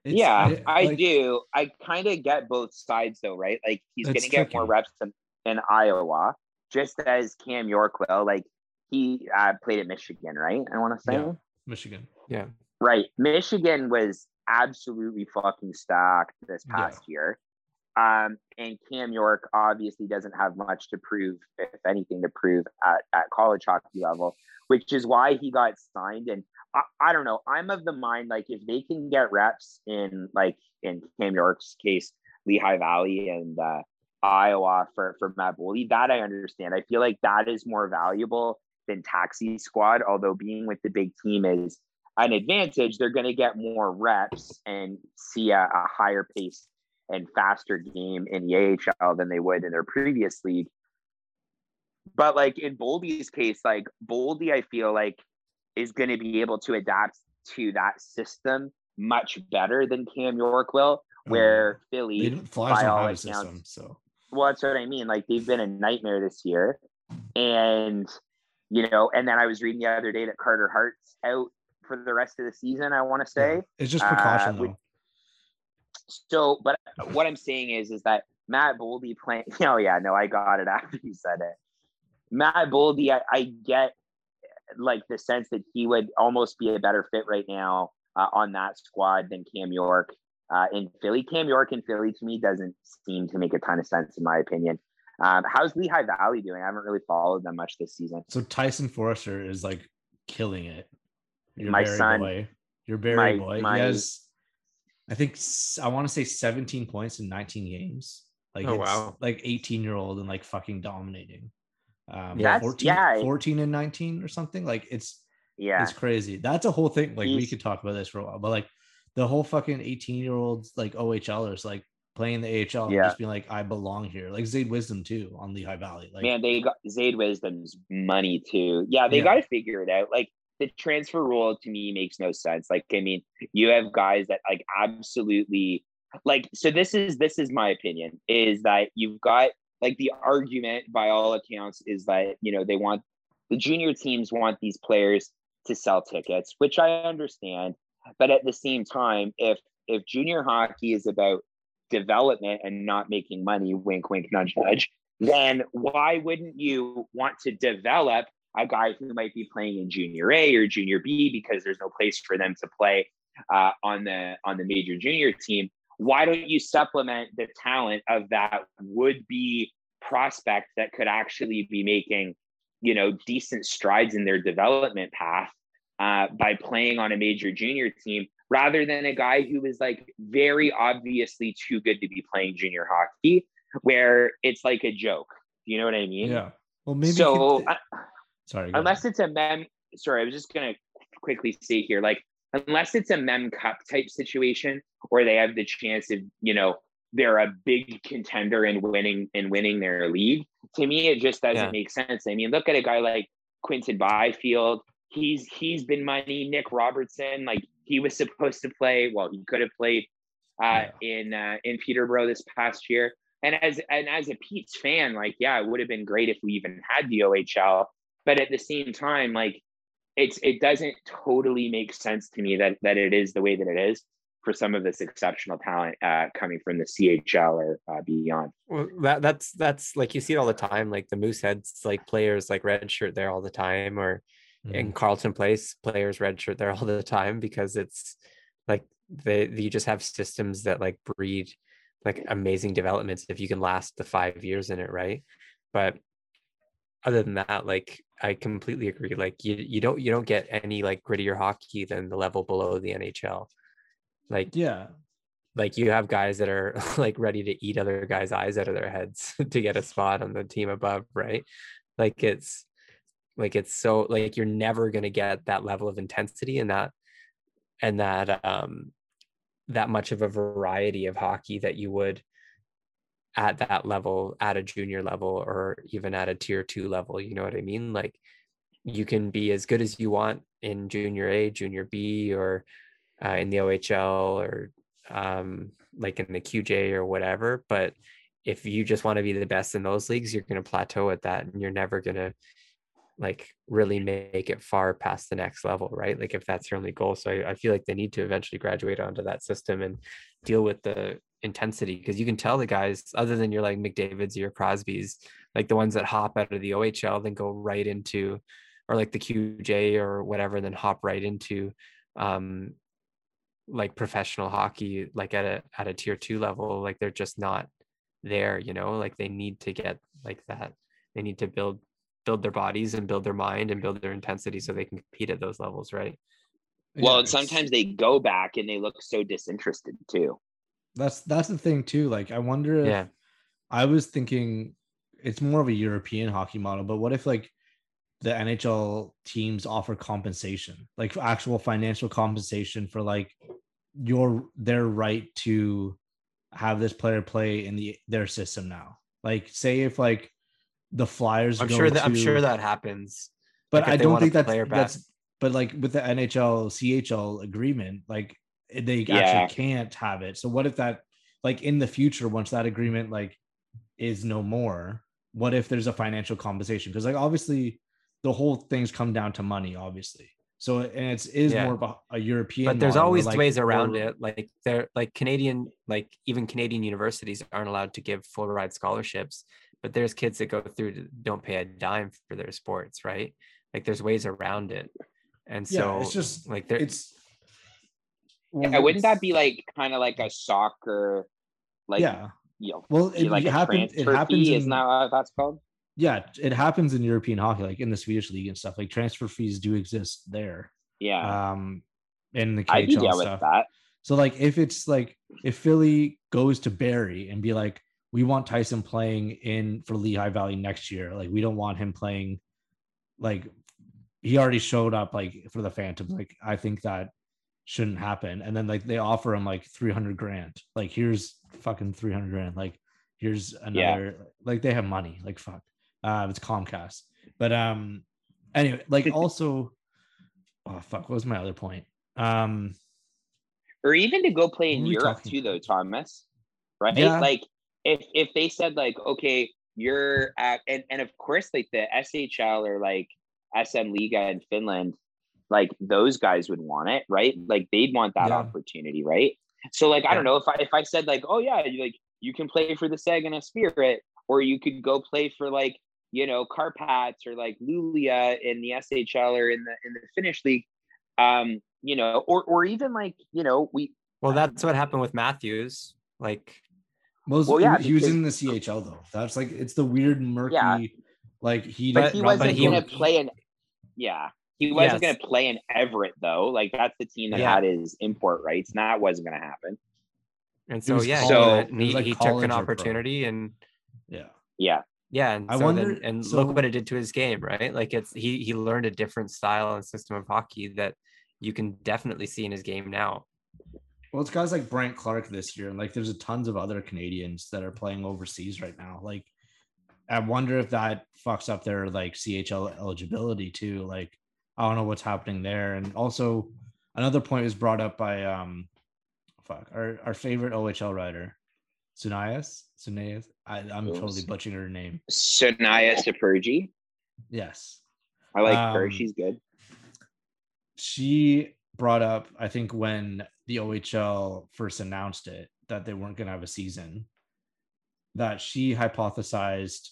Speaker 3: it's-
Speaker 4: yeah,
Speaker 3: it-
Speaker 4: I
Speaker 3: like-
Speaker 4: do. I kind of get both sides though, right? Like he's going to get more reps in, in Iowa, just as Cam York will. Like he uh, played at Michigan, right? I want to say.
Speaker 3: Yeah. Michigan.
Speaker 2: yeah
Speaker 4: Right. Michigan was absolutely fucking stacked this
Speaker 3: Yeah.
Speaker 4: past year. Um, and Cam York obviously doesn't have much to prove, if anything, to prove at, at college hockey level, which is why he got signed. And I, I don't know. I'm of the mind like if they can get reps in like in Cam York's case, Lehigh Valley and uh, Iowa for for Matt Boldy, that I understand. I feel like that is more valuable than taxi squad. Although being with the big team is an advantage, they're going to get more reps and see a, a higher pace and faster game in the AHL than they would in their previous league. But like in Boldy's case, like Boldy, I feel like is going to be able to adapt to that system much better than Cam York will. Where
Speaker 3: They
Speaker 4: Philly,
Speaker 3: don't, Flyers
Speaker 4: by
Speaker 3: don't
Speaker 4: all
Speaker 3: have a
Speaker 4: accounts-
Speaker 3: system, so
Speaker 4: well, that's what I mean. Like they've been a nightmare this year. And, you know, and then I was reading the other day that Carter Hart's out for the rest of the season, I want to say.
Speaker 3: yeah. it's just
Speaker 4: uh,
Speaker 3: precaution
Speaker 4: we- So, but what I'm saying is, is that Matt Boldy playing. Oh yeah, no, I got it after you said it. Matt Boldy, I, I get like the sense that he would almost be a better fit right now uh, on that squad than Cam York uh, in Philly. Cam York in Philly to me doesn't seem to make a ton of sense in my opinion. Um, how's Lehigh Valley doing? I haven't really followed them much this season.
Speaker 3: So Tyson Foerster is like killing it. Your
Speaker 4: My
Speaker 3: Barrie
Speaker 4: son-
Speaker 3: boy. Your Barrie
Speaker 4: my-
Speaker 3: boy.
Speaker 4: my-
Speaker 3: he has, I think, I want to say 17 points in 19 games. Like,
Speaker 2: Oh,
Speaker 3: it's
Speaker 2: wow.
Speaker 3: like 18 year old and like fucking dominating. Um,
Speaker 4: That's-
Speaker 3: 14,
Speaker 4: yeah.
Speaker 3: 14 and 19 or something. Like, it's
Speaker 4: Yeah,
Speaker 3: it's crazy. That's a whole thing. Like, we could talk about this for a while, but like, the whole fucking 18 year olds, like OHLers, like playing the AHL and
Speaker 4: Yeah.
Speaker 3: just being like, I belong here. Like, Zayde Wisdom too on Lehigh Valley. Like,
Speaker 4: man, they got Zayde Wisdom's money too. Yeah, they
Speaker 3: Yeah.
Speaker 4: got to figure it out. Like the transfer rule to me makes no sense. Like, I mean, you have guys that like absolutely like. So this is this is my opinion is that you've got like the argument by all accounts is that you know they want the junior teams want these players to sell tickets, which I understand. But at the same time, if if junior hockey is about development and not making money, wink, wink, nudge, nudge, then why wouldn't you want to develop a guy who might be playing in junior A or junior B because there's no place for them to play uh, on the on the major junior team? Why don't you supplement the talent of that would be prospect that could actually be making, you know, decent strides in their development path uh, by playing on a major junior team rather than a guy who is like very obviously too good to be playing junior hockey, where it's like a joke. You know what I mean?
Speaker 3: yeah. Well, maybe
Speaker 4: so I,
Speaker 3: Sorry.
Speaker 4: unless it's a mem sorry i was just going to quickly say here like unless it's a mem cup type situation or they have the chance of you know they're a big contender in winning in winning their league to me it just doesn't
Speaker 2: Yeah.
Speaker 4: make sense. I mean look at a guy like quinton byfield. He's he's been money. Nick robertson like he was supposed to play well he could have played uh in uh in peterborough this past year. And as and as a Pete's fan, like yeah, it would have been great if we even had the OHL. But at the same time, like it's it doesn't totally make sense to me that that it is the way that it is for some of this exceptional talent uh, coming from the CHL or uh, beyond.
Speaker 2: Well, that that's that's like you see it all the time. Like the Mooseheads, like players like redshirt there all the time, or in
Speaker 3: Mhm.
Speaker 2: Carleton Place, players redshirt there all the time because it's like they you just have systems that like breed like amazing developments if you can last the five years in it, right? But other than that, like I completely agree. Like you you don't you don't get any like grittier hockey than the level below the NHL. Like
Speaker 3: Yeah.
Speaker 2: like you have guys that are like ready to eat other guys' eyes out of their heads to get a spot on the team above, right? Like it's like it's so like you're never gonna get that level of intensity and that and that um that much of a variety of hockey that you would at that level at a junior level or even at a tier two level you know what i mean? Like you can be as good as you want in junior a junior b or uh, in the ohl or um, like in the qj or whatever but if you just want to be the best in those leagues you're going to plateau at that and you're never going to like really make it far past the next level right? Like if that's your only goal. So I, I feel like they need to eventually graduate onto that system and deal with the intensity because you can tell the guys other than your like mcdavids or your crosbys like the ones that hop out of the ohl then go right into or like the qj or whatever then hop right into um like professional hockey like at a at a tier two level like they're just not there you know? Like they need to get like that. They need to build build their bodies and build their mind and build their intensity so they can compete at those levels right?
Speaker 4: Well,
Speaker 3: Yeah,
Speaker 4: and sometimes they go back and they look so disinterested too.
Speaker 3: That's that's the thing too. Like I wonder if
Speaker 2: yeah
Speaker 3: I was thinking it's more of a European hockey model, but what if like the NHL teams offer compensation, like actual financial compensation for like your their right to have this player play in the their system now. Like say if like the Flyers
Speaker 2: i'm sure that i'm sure that happens
Speaker 3: but
Speaker 2: like,
Speaker 3: I don't think that's that's but like with the NHL CHL agreement, like Eh, they
Speaker 4: Yeah.
Speaker 3: actually can't have it. So what if that like in the future, once that agreement like is no more, what if there's a financial compensation? Because like obviously the whole thing's come down to money, obviously. So and it's is
Speaker 2: Yeah.
Speaker 3: more of a, European
Speaker 2: but there's always
Speaker 3: like,
Speaker 2: ways around it like they're like canadian like even canadian universities aren't allowed to give full ride scholarships but there's kids that go through to don't pay a dime for their sports right like there's ways around it and so Yeah,
Speaker 3: it's just
Speaker 2: like there
Speaker 3: it's
Speaker 4: Yeah, wouldn't that be like kind of like a soccer, like
Speaker 3: yeah.
Speaker 4: you know,
Speaker 3: Well, it,
Speaker 4: like a
Speaker 3: happens. It happens.
Speaker 4: fee?
Speaker 3: in-
Speaker 4: Isn't that what that's called?
Speaker 3: yeah, it happens in European hockey, like in the Swedish league and stuff. Like transfer fees do exist there.
Speaker 4: Yeah,
Speaker 3: Um, in the KHL
Speaker 4: with
Speaker 3: stuff.
Speaker 4: that.
Speaker 3: So like if it's like if Philly goes to Barrie and be like, we want Tyson playing in for Lehigh Valley next year. Like we don't want him playing like he already showed up like for the Phantoms. Like I think that shouldn't happen. And then like they offer him like 300 grand. Like here's fucking 300 grand. Like here's another like they have money. Like fuck. Uh it's Comcast. But um anyway, like also oh fuck, what was my other point? Um
Speaker 4: or even to go play in Europe
Speaker 3: talking
Speaker 4: too, though, Thomas. Right?
Speaker 3: Yeah.
Speaker 4: Like if if they said like, okay, you're at and and of course like the SHL or like SM Liga in Finland, like those guys would want it, right? Like they'd want that
Speaker 3: Yeah.
Speaker 4: opportunity, right? So like I don't know if I if I said like, oh yeah, you like you can play for the Saginaw Spirit, or you could go play for like you know Carpats or like Luleå in the SHL or in the in the Finnish league, um, you know, or or even like you know we
Speaker 2: well that's what happened with matthews like
Speaker 3: Well,
Speaker 4: Well, yeah,
Speaker 3: he was in the CHL though. That's like it's the weird murky.
Speaker 4: Yeah.
Speaker 3: Like he,
Speaker 4: but
Speaker 2: But-
Speaker 4: he wasn't
Speaker 2: but he
Speaker 4: gonna
Speaker 2: was-
Speaker 4: play in yeah he wasn't
Speaker 2: Yes.
Speaker 4: gonna play in everett though like that's the team that
Speaker 2: Yeah.
Speaker 4: had his import rights and that wasn't gonna happen
Speaker 2: and so yeah
Speaker 4: so
Speaker 2: he,
Speaker 4: it
Speaker 2: went-
Speaker 3: was
Speaker 2: he,
Speaker 3: like
Speaker 2: he took an
Speaker 3: or pro.
Speaker 2: opportunity and
Speaker 3: Yeah.
Speaker 4: yeah
Speaker 2: Yeah, and
Speaker 3: I
Speaker 2: so then- and
Speaker 3: so-
Speaker 2: look what it did to his game, right? Like it's he he learned a different style and system of hockey that you can definitely see in his game now.
Speaker 3: Well, it's guys like Brandt Clarke this year, and like there's a tons of other Canadians that are playing overseas right now. Like, I wonder if that fucks up their like CHL eligibility too. Like, I don't know what's happening there. And also, another point was brought up by um, fuck our our favorite OHL writer, Sunayas. Sunayas. I, I'm totally
Speaker 4: Oops.
Speaker 3: butchering her name.
Speaker 4: Sanaya Sapurji.
Speaker 3: Yes.
Speaker 4: I like her.
Speaker 3: Um,
Speaker 4: She's good.
Speaker 3: she brought up, I think, when the OHL first announced it that they weren't going to have a season, that she hypothesized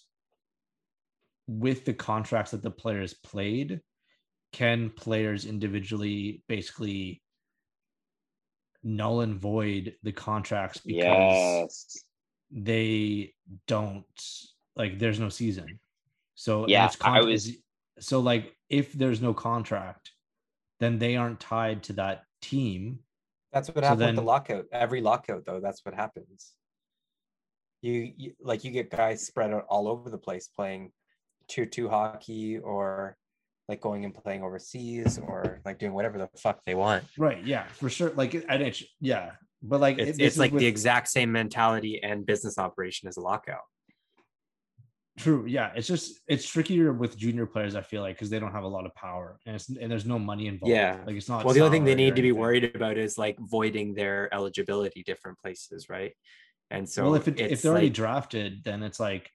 Speaker 3: with the contracts that the players played, can players individually basically null and void the contracts because
Speaker 4: Yes.
Speaker 3: they don't like there's no season. So
Speaker 4: Yeah,
Speaker 3: it's
Speaker 4: I was-
Speaker 3: so like if there's no contract, then they aren't tied to that team.
Speaker 2: That's what
Speaker 3: So
Speaker 2: happened with the lockout. Every lockout, though, that's what happens. You, you like you get guys spread out all over the place playing tier two hockey or like going and playing overseas or like doing whatever the fuck they want.
Speaker 3: Right. Yeah, for sure. Like and it's yeah, but like
Speaker 2: It's, it's like
Speaker 3: with-
Speaker 2: the exact same mentality and business operation as a lockout.
Speaker 3: true. Yeah, it's just it's trickier with junior players. I feel like because they don't have a lot of power and it's and there's no money involved.
Speaker 2: Yeah.
Speaker 3: like it's not.
Speaker 2: Well, the only thing they need to be worried about is like voiding their eligibility different places, right? And so
Speaker 3: well, if it, if they're already drafted, then it's like,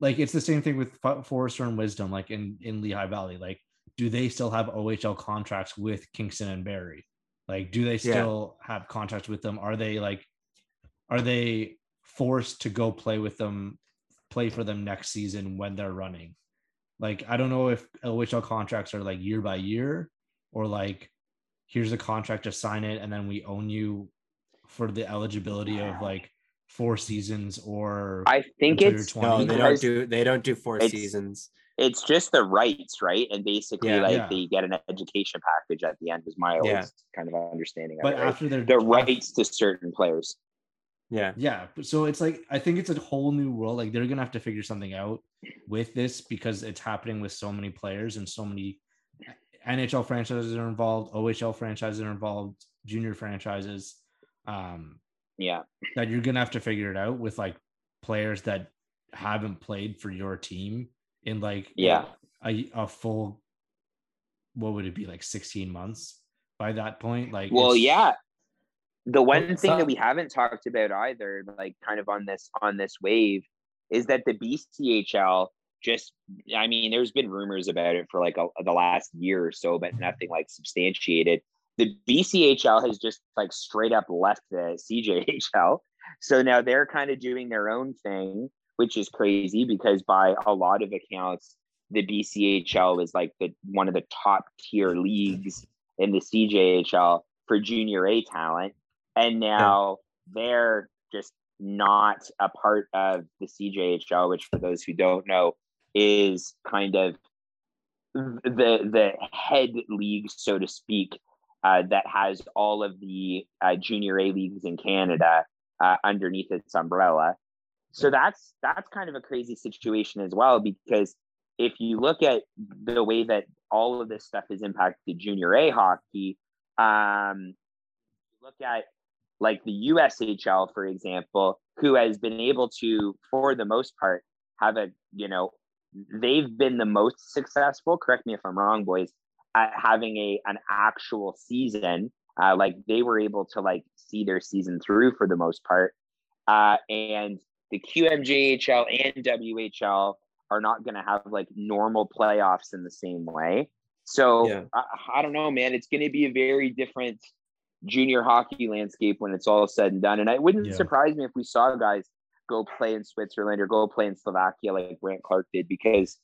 Speaker 3: like it's the same thing with Fo- Foerster and Wisdom, like in in Lehigh Valley. Like, do they still have OHL contracts with Kingston and Barrie? Like, do they
Speaker 2: Yeah.
Speaker 3: still have contracts with them? Are they like, are they forced to go play with them, play for them next season when they're running? Like, I don't know if OHL contracts are like year by year or like, here's a contract to sign it and then we own you for the eligibility of like four seasons or
Speaker 4: I think
Speaker 3: until
Speaker 4: it's
Speaker 3: 20.
Speaker 2: no, they don't do they don't do four seasons.
Speaker 4: It's just the rights, right? And basically,
Speaker 2: Yeah.
Speaker 4: like
Speaker 3: Yeah.
Speaker 4: they get an education package at the end. Was my always
Speaker 2: Yeah.
Speaker 4: kind of understanding of
Speaker 3: but
Speaker 4: it.
Speaker 3: After they're
Speaker 4: The rights to certain players.
Speaker 2: Yeah.
Speaker 3: yeah so it's like i think it's a whole new world like they're gonna have to figure something out with this because it's happening with so many players and so many nhl franchises are involved ohl franchises are involved junior franchises um
Speaker 4: Yeah,
Speaker 3: that you're gonna have to figure it out with like players that haven't played for your team in like
Speaker 4: yeah.
Speaker 3: a, a full what would it be like 16 months by that point like
Speaker 4: Well, yeah. The one thing
Speaker 2: not-
Speaker 4: that we haven't talked about either, like kind of on this on this wave, is that the BCHL just I mean, there's been rumors about it for like a, the last year or so, but nothing like substantiated. The BCHL has just like straight up left the CJHL. So now they're kind of doing their own thing, which is crazy because by a lot of accounts, the BCHL is like the one of the top tier leagues in the CJHL for junior A talent. And now they're just not a part of the CJHL, which for those who don't know, is kind of the the head league, so to speak, uh, that has all of the uh, junior A leagues in Canada uh, underneath its umbrella. So that's that's kind of a crazy situation as well because if you look at the way that all of this stuff has impacted junior A hockey, um, look at like the USHL, for example, who has been able to, for the most part, have a, you know, they've been the most successful, correct me if I'm wrong, boys, at having a an actual season. Uh, like they were able to like see their season through for the most part. Uh, and the QMJHL and WHL are not going to have like normal playoffs in the same way. So
Speaker 2: Yeah.
Speaker 4: I, I don't know, man. It's going to be a very different junior hockey landscape when it's all said and done. And it wouldn't
Speaker 3: Yeah.
Speaker 4: surprise me if we saw guys go play in Switzerland or go play in Slovakia like Brandt Clarke did because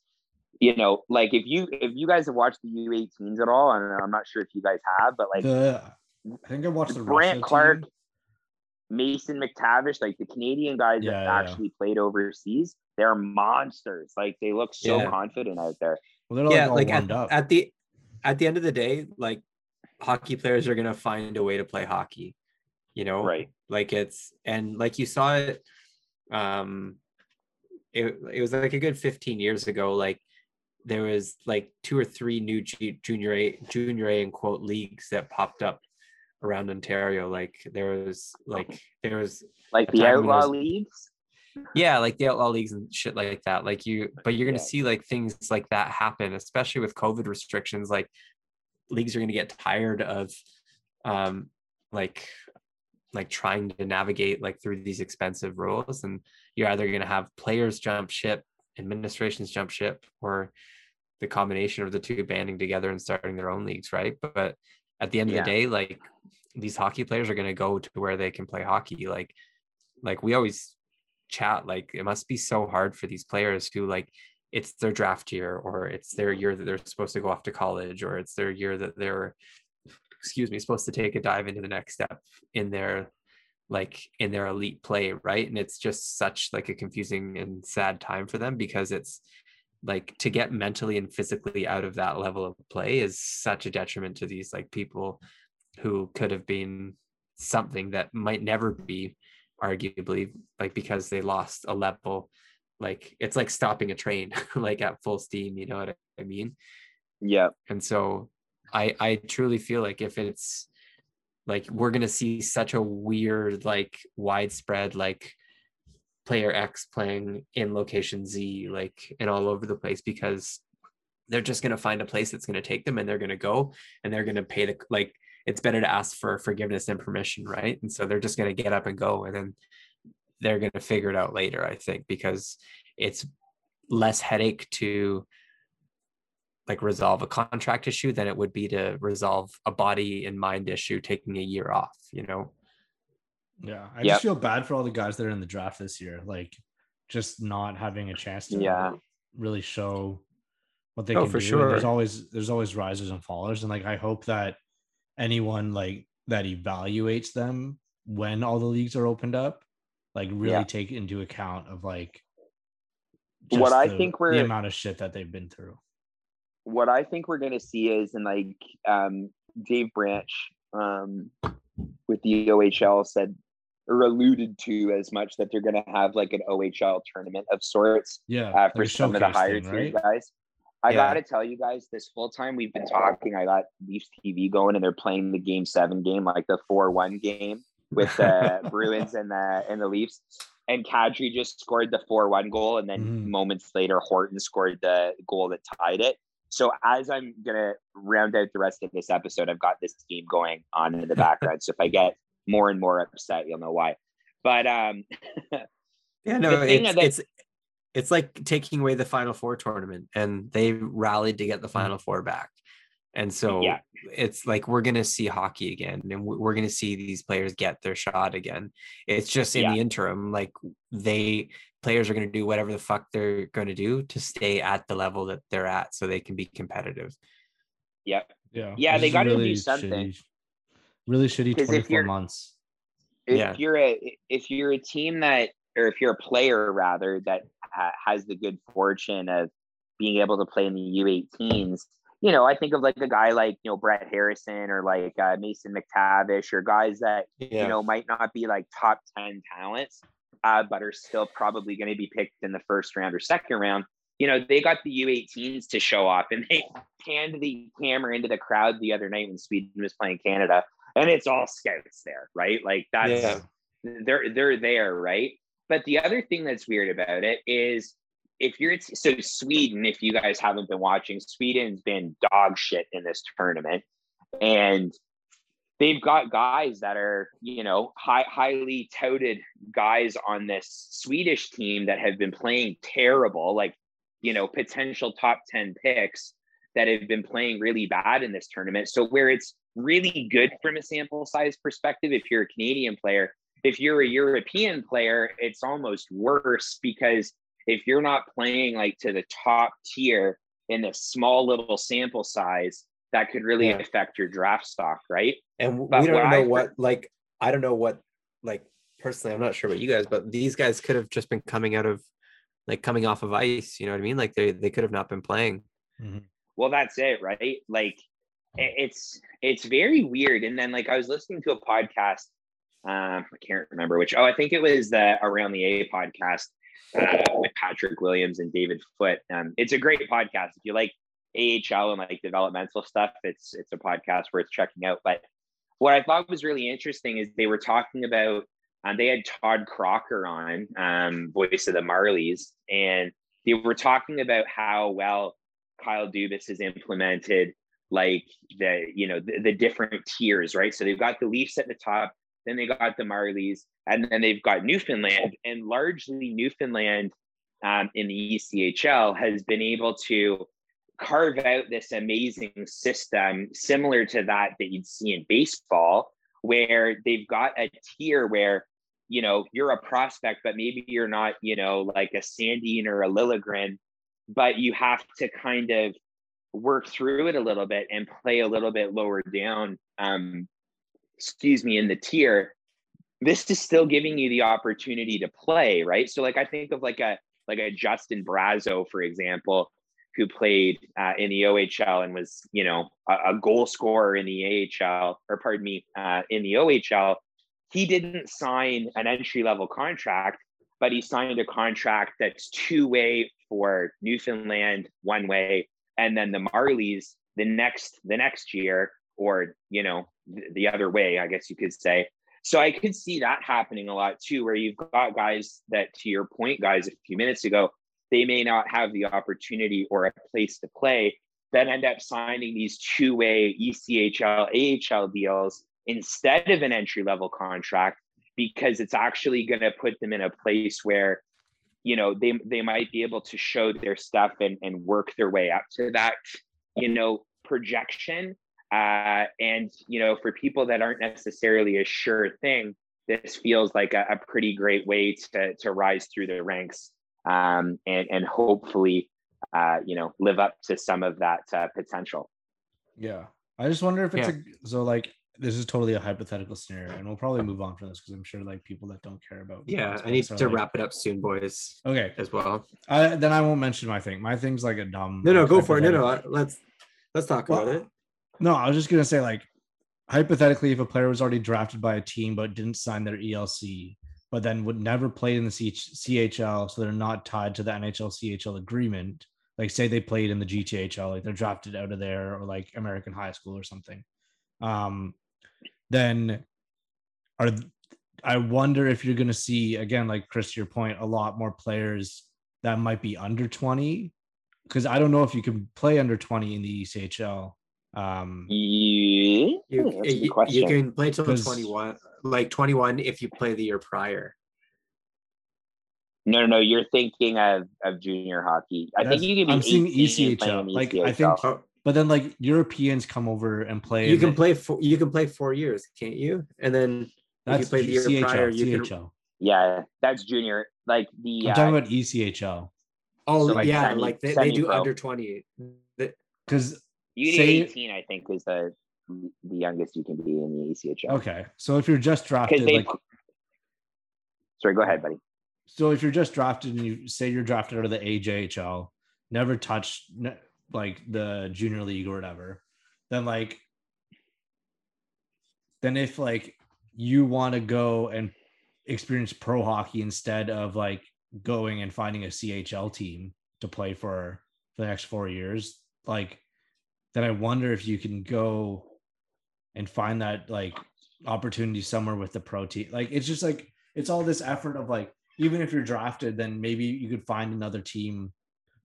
Speaker 4: you know, like if you if you guys have watched the U18s at all, and I'm not sure if you guys have, but like
Speaker 3: the i think i watched the
Speaker 4: Brant
Speaker 3: Russia
Speaker 4: Clark,
Speaker 3: team.
Speaker 4: Mason McTavish, like the Canadian guys
Speaker 3: Yeah,
Speaker 4: that
Speaker 3: yeah.
Speaker 4: actually played overseas, they're monsters. Like they look so
Speaker 2: Yeah.
Speaker 4: confident out there.
Speaker 3: well, they're like
Speaker 2: yeah,
Speaker 3: all
Speaker 2: like at,
Speaker 3: up
Speaker 2: at the at the end of the day, like hockey players are gonna find a way to play hockey. You know,
Speaker 4: Right.
Speaker 2: Like it's and like you saw it um it, it was like a good 15 years ago like there was like two or three new G, junior A junior A in quote leagues that popped up around Ontario. Like there was like there was
Speaker 4: Like the outlaw
Speaker 2: there's-
Speaker 4: leagues.
Speaker 2: yeah like the outlaw leagues and shit like that like you but you're gonna
Speaker 4: Yeah.
Speaker 2: see like things like that happen especially with covid restrictions like leagues are gonna get tired of um like like trying to navigate like through these expensive rules and you're either gonna have players jump ship administrations jump ship or the combination of the two banding together and starting their own leagues right but at the end of the day like these hockey players are going to go to where they can play hockey like like we always chat like it must be so hard for these players who like it's their draft year or it's their year that they're supposed to go off to college or it's their year that they're excuse me supposed to take a dive into the next step in their like in their elite play right? And it's just such like a confusing and sad time for them because it's like to get mentally and physically out of that level of play is such a detriment to these like people who could have been something that might never be arguably like because they lost a level like it's like stopping a train like at full steam you know what i mean
Speaker 4: Yeah.
Speaker 2: and so i i truly feel like if it's like we're gonna see such a weird like widespread like player x playing in location z like and all over the place because they're just gonna find a place that's gonna take them and they're gonna go and they're gonna pay the like it's better to ask for forgiveness and permission right? And so they're just gonna get up and go and then they're gonna figure it out later i think because it's less headache to like resolve a contract issue than it would be to resolve a body and mind issue taking a year off you know
Speaker 3: Yeah, I
Speaker 4: Yep.
Speaker 3: just feel bad for all the guys that are in the draft this year, like just not having a chance to
Speaker 4: Yeah.
Speaker 3: really show what they
Speaker 2: Oh,
Speaker 3: can
Speaker 2: for
Speaker 3: do. And There's always there's always risers and fallers, and like I hope that anyone like that evaluates them when all the leagues are opened up, like really
Speaker 4: Yeah.
Speaker 3: take into account of like
Speaker 4: What
Speaker 3: just
Speaker 4: I think we're- the
Speaker 3: amount of shit that they've been through.
Speaker 4: what I think we're gonna see is, and like um, Dave Branch um, with the OHL said or alluded to as much that they're gonna have like an OHL tournament of sorts
Speaker 3: Yeah,
Speaker 4: uh, for some of the higher
Speaker 3: thing,
Speaker 4: tier
Speaker 3: right?
Speaker 4: guys. I
Speaker 2: Yeah.
Speaker 4: gotta tell you guys, this whole time we've been talking, I got Leafs TV going, and they're playing the Game Seven game, like the four one game with the Bruins and the and the Leafs. And Kadri just scored the four one goal, and then
Speaker 3: Mhm.
Speaker 4: moments later, Horton scored the goal that tied it. So as I'm gonna round out the rest of this episode, I've got this game going on in the background. so if I get more and more upset, you'll know why. But um,
Speaker 2: Yeah, no, it's,
Speaker 4: that-
Speaker 2: it's it's like taking away the Final Four tournament, and they rallied to get the Final Four back, and so
Speaker 4: Yeah.
Speaker 2: it's like we're gonna see hockey again, and we- we're gonna see these players get their shot again. It's just in
Speaker 4: Yeah.
Speaker 2: the interim, like they players are gonna do whatever the fuck they're gonna do to stay at the level that they're at, so they can be competitive.
Speaker 4: yeah,
Speaker 3: Yeah,
Speaker 4: Yeah,
Speaker 3: it's
Speaker 4: they gotta do something.
Speaker 3: shitty- really shitty
Speaker 4: 'Cause if
Speaker 3: 24
Speaker 4: you're-
Speaker 3: months.
Speaker 4: if
Speaker 2: Yeah.
Speaker 4: you're a if you're a team that or if you're a player rather that ha- has the good fortune of being able to play in the U18s, you know, I think of like a guy like you know Brett Harrison or like uh, Mason McTavish or guys that
Speaker 2: Yeah,
Speaker 4: you know might not be like top 10 talents uh, but are still probably going to be picked in the first round or second round you know they got the u18s to show off and they panned the camera into the crowd the other night when sweden was playing canada and it's all scouts there right? Like that's
Speaker 2: Yeah.
Speaker 4: they're they're there right? But the other thing that's weird about it is if you're so sweden if you guys haven't been watching sweden's been dog shit in this tournament. And they've got guys that are you know high, highly touted guys on this swedish team that have been playing terrible like you know potential top 10 picks that have been playing really bad in this tournament. So where it's really good from a sample size perspective if you're a canadian player. If you're a european player it's almost worse because if you're not playing like to the top tier in this small little sample size that could really
Speaker 2: Yeah.
Speaker 4: affect your draft stock right?
Speaker 2: And
Speaker 4: But
Speaker 2: we don't
Speaker 4: what
Speaker 2: know
Speaker 4: I-
Speaker 2: what like i don't know what like personally i'm not sure about you guys but these guys could have just been coming out of like coming off of ice you know what i mean? Like they they could have not been playing. Mm-hmm.
Speaker 4: Well that's it right? Like i- it's it's very weird and then like i was listening to a podcast um i can't remember which oh i think it was the around the a podcast uh, with Patrick Williams and David Foot. Um, it's a great podcast. If you like AHL and like developmental stuff, it's it's a podcast worth checking out. But what I thought was really interesting is they were talking about um, they had Todd Crocker on, um, voice of the Marlies, and they were talking about how well Kyle Dubas has implemented like the you know the, the different tiers, right? So they've got the Leafs at the top, then they got the Marlies, and then they've got Newfoundland, and largely Newfoundland um, in the ECHL has been able to carve out this amazing system similar to that that you'd see in baseball, where they've got a tier where you know you're a prospect, but maybe you're not, you know, like a Sandin or a Liljegren, but you have to kind of work through it a little bit and play a little bit lower down um, excuse me in the tier this is still giving you the opportunity to play right? So like i think of like a like a justin brazeau for example who played uh, in the ohl and was you know a, a, goal scorer in the ahl or pardon me uh, in the ohl he didn't sign an entry level contract but he signed a contract that's two way for newfoundland one way and then the Marlies the next the next year, or you know the other way, I guess you could say. So I could see that happening a lot too, where you've got guys that, to your point, guys, a few minutes ago, they may not have the opportunity or a place to play, then end up signing these two-way ECHL, AHL deals instead of an entry-level contract because it's actually going to put them in a place where you know they they might be able to show their stuff and and work their way up to that you know projection. Uh, and you know for people that aren't necessarily a sure thing this feels like a, a pretty great way to to rise through the ranks um, and and hopefully uh, you know live up to some of that uh, potential.
Speaker 3: Yeah. I just wonder if it's yeah. a so like this is totally a hypothetical scenario, and we'll probably move on from this because I'm sure like people that don't care about.
Speaker 2: Yeah, I need to like, wrap it up soon, boys.
Speaker 3: Okay,
Speaker 2: as well.
Speaker 3: I, then I won't mention my thing. My thing's like a dumb.
Speaker 2: No, no, go for it. No, no, let's let's talk well, about it.
Speaker 3: No, I was just gonna say like hypothetically, if a player was already drafted by a team but didn't sign their ELC, but then would never play in the CHL, so they're not tied to the NHL CHL agreement. Like say they played in the GTHL, like they're drafted out of there, or like American high school or something. Um, then are I wonder if you're going to see again, like Chris, your point, a lot more players that might be under 20 because I don't know if you can play under 20 in the ECHL. Um,
Speaker 4: yeah,
Speaker 2: you, you, you, can play till 21, like 21 if you play the year prior.
Speaker 4: No, no, no. You're thinking of, of junior hockey. I think you can be. I'm seeing ECHL.
Speaker 3: Like ECHL. I think oh. But then like Europeans come over and play.
Speaker 2: You can play for you can play four years, can't you? And then that's you play the year CHL, prior. You CHL.
Speaker 4: can. Yeah, that's junior. Like the.
Speaker 3: I'm uh, talking about ECHL.
Speaker 2: Oh so like yeah, semi, like they, they do under twenty.
Speaker 3: Because
Speaker 4: you need say, 18, I think, is the the youngest you can be in the ECHL.
Speaker 3: Okay, so if you're just drafted, they, like,
Speaker 4: sorry, go ahead, buddy.
Speaker 3: So if you're just drafted and you say you're drafted out of the AJHL, never touched, like the junior league or whatever, then like then if like you want to go and experience pro hockey instead of like going and finding a CHL team to play for for the next four years, like then I wonder if you can go and find that like opportunity somewhere with the pro team. Like it's just like it's all this effort of like even if you're drafted, then maybe you could find another team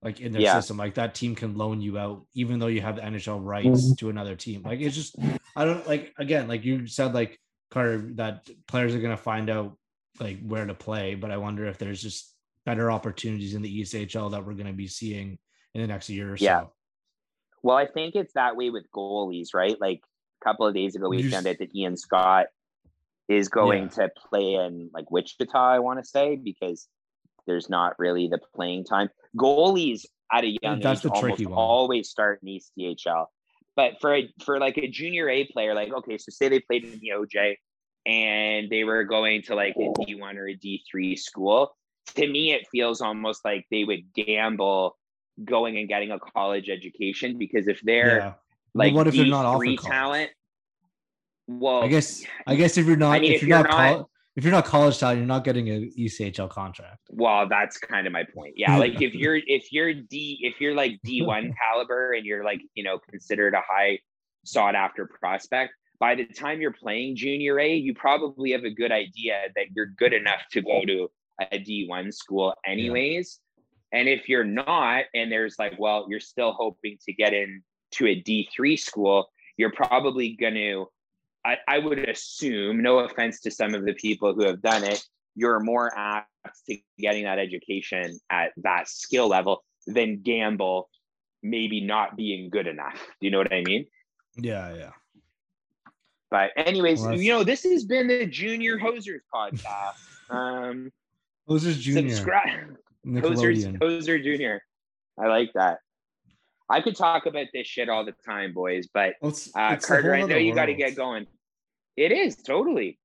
Speaker 3: like in their yeah. system. Like that team can loan you out, even though you have the NHL rights mm-hmm. to another team. Like it's just, I don't like again, like you said, like Carter, that players are gonna find out like where to play. But I wonder if there's just better opportunities in the ECHL that we're gonna be seeing in the next year or
Speaker 4: yeah.
Speaker 3: so.
Speaker 4: Well, I think it's that way with goalies, right? Like a couple of days ago, we found out that Ian Scott is going yeah. to play in like Wichita, I want to say, because there's not really the playing time. Goalies at a young That's age almost always start in ECHL. But for a, for like a junior A player, like okay, so say they played in the OJ and they were going to like a D1 or a D3 school. To me, it feels almost like they would gamble going and getting a college education because if they're yeah. like what if D3 they're not talent, well,
Speaker 3: I guess I guess if you're not I mean, if, if, you're, you're, not, not if you're not college talent, you're not getting a ECHL contract.
Speaker 4: Well, that's kind of my point. Yeah, like if you're if you're D if you're like D1 caliber and you're like, you know, considered a high sought after prospect, by the time you're playing junior A, you probably have a good idea that you're good enough to go to a D1 school anyways. And if you're not and there's like, well, you're still hoping to get in to a D3 school, you're probably going to I, I would assume, no offense to some of the people who have done it, you're more apt to getting that education at that skill level than gamble maybe not being good enough. Do you know what I mean?
Speaker 3: Yeah, yeah.
Speaker 4: But anyways,
Speaker 3: Well,
Speaker 4: you know, this has been the Junior Hosers podcast. Um
Speaker 3: Those are junior.
Speaker 4: subscribe Hosers Hoser Junior. I like that. I could talk about this shit all the time, boys, but
Speaker 3: Well, it's-
Speaker 4: uh,
Speaker 3: it's
Speaker 4: Carter, I know you got to get going. It is totally,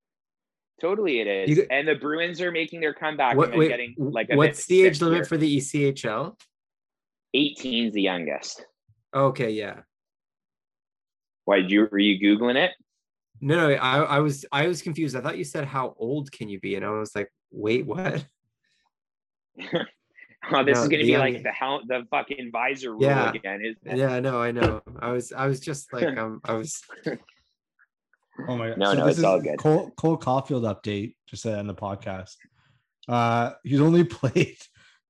Speaker 4: totally it is.
Speaker 2: You
Speaker 4: and the Bruins are making their comeback
Speaker 2: What,
Speaker 4: and
Speaker 2: wait,
Speaker 4: getting like a
Speaker 2: what's the age limit for the ECHL?
Speaker 4: 18's the youngest.
Speaker 2: Okay, yeah.
Speaker 4: Why did you were you googling it?
Speaker 2: No, no, I, I was I was confused. I thought you said how old can you be, and I was like, wait, what?
Speaker 4: Oh, this
Speaker 2: No,
Speaker 4: is gonna be like the hell the fucking visor rule
Speaker 2: Yeah.
Speaker 4: again, isn't it?
Speaker 2: Yeah, no, I know. I was I was just like um I was
Speaker 3: Oh my god.
Speaker 4: No, no,
Speaker 3: this
Speaker 4: it's all
Speaker 3: is
Speaker 4: good.
Speaker 3: Cole, Cole Caufield update, just to end the podcast. Uh he's only played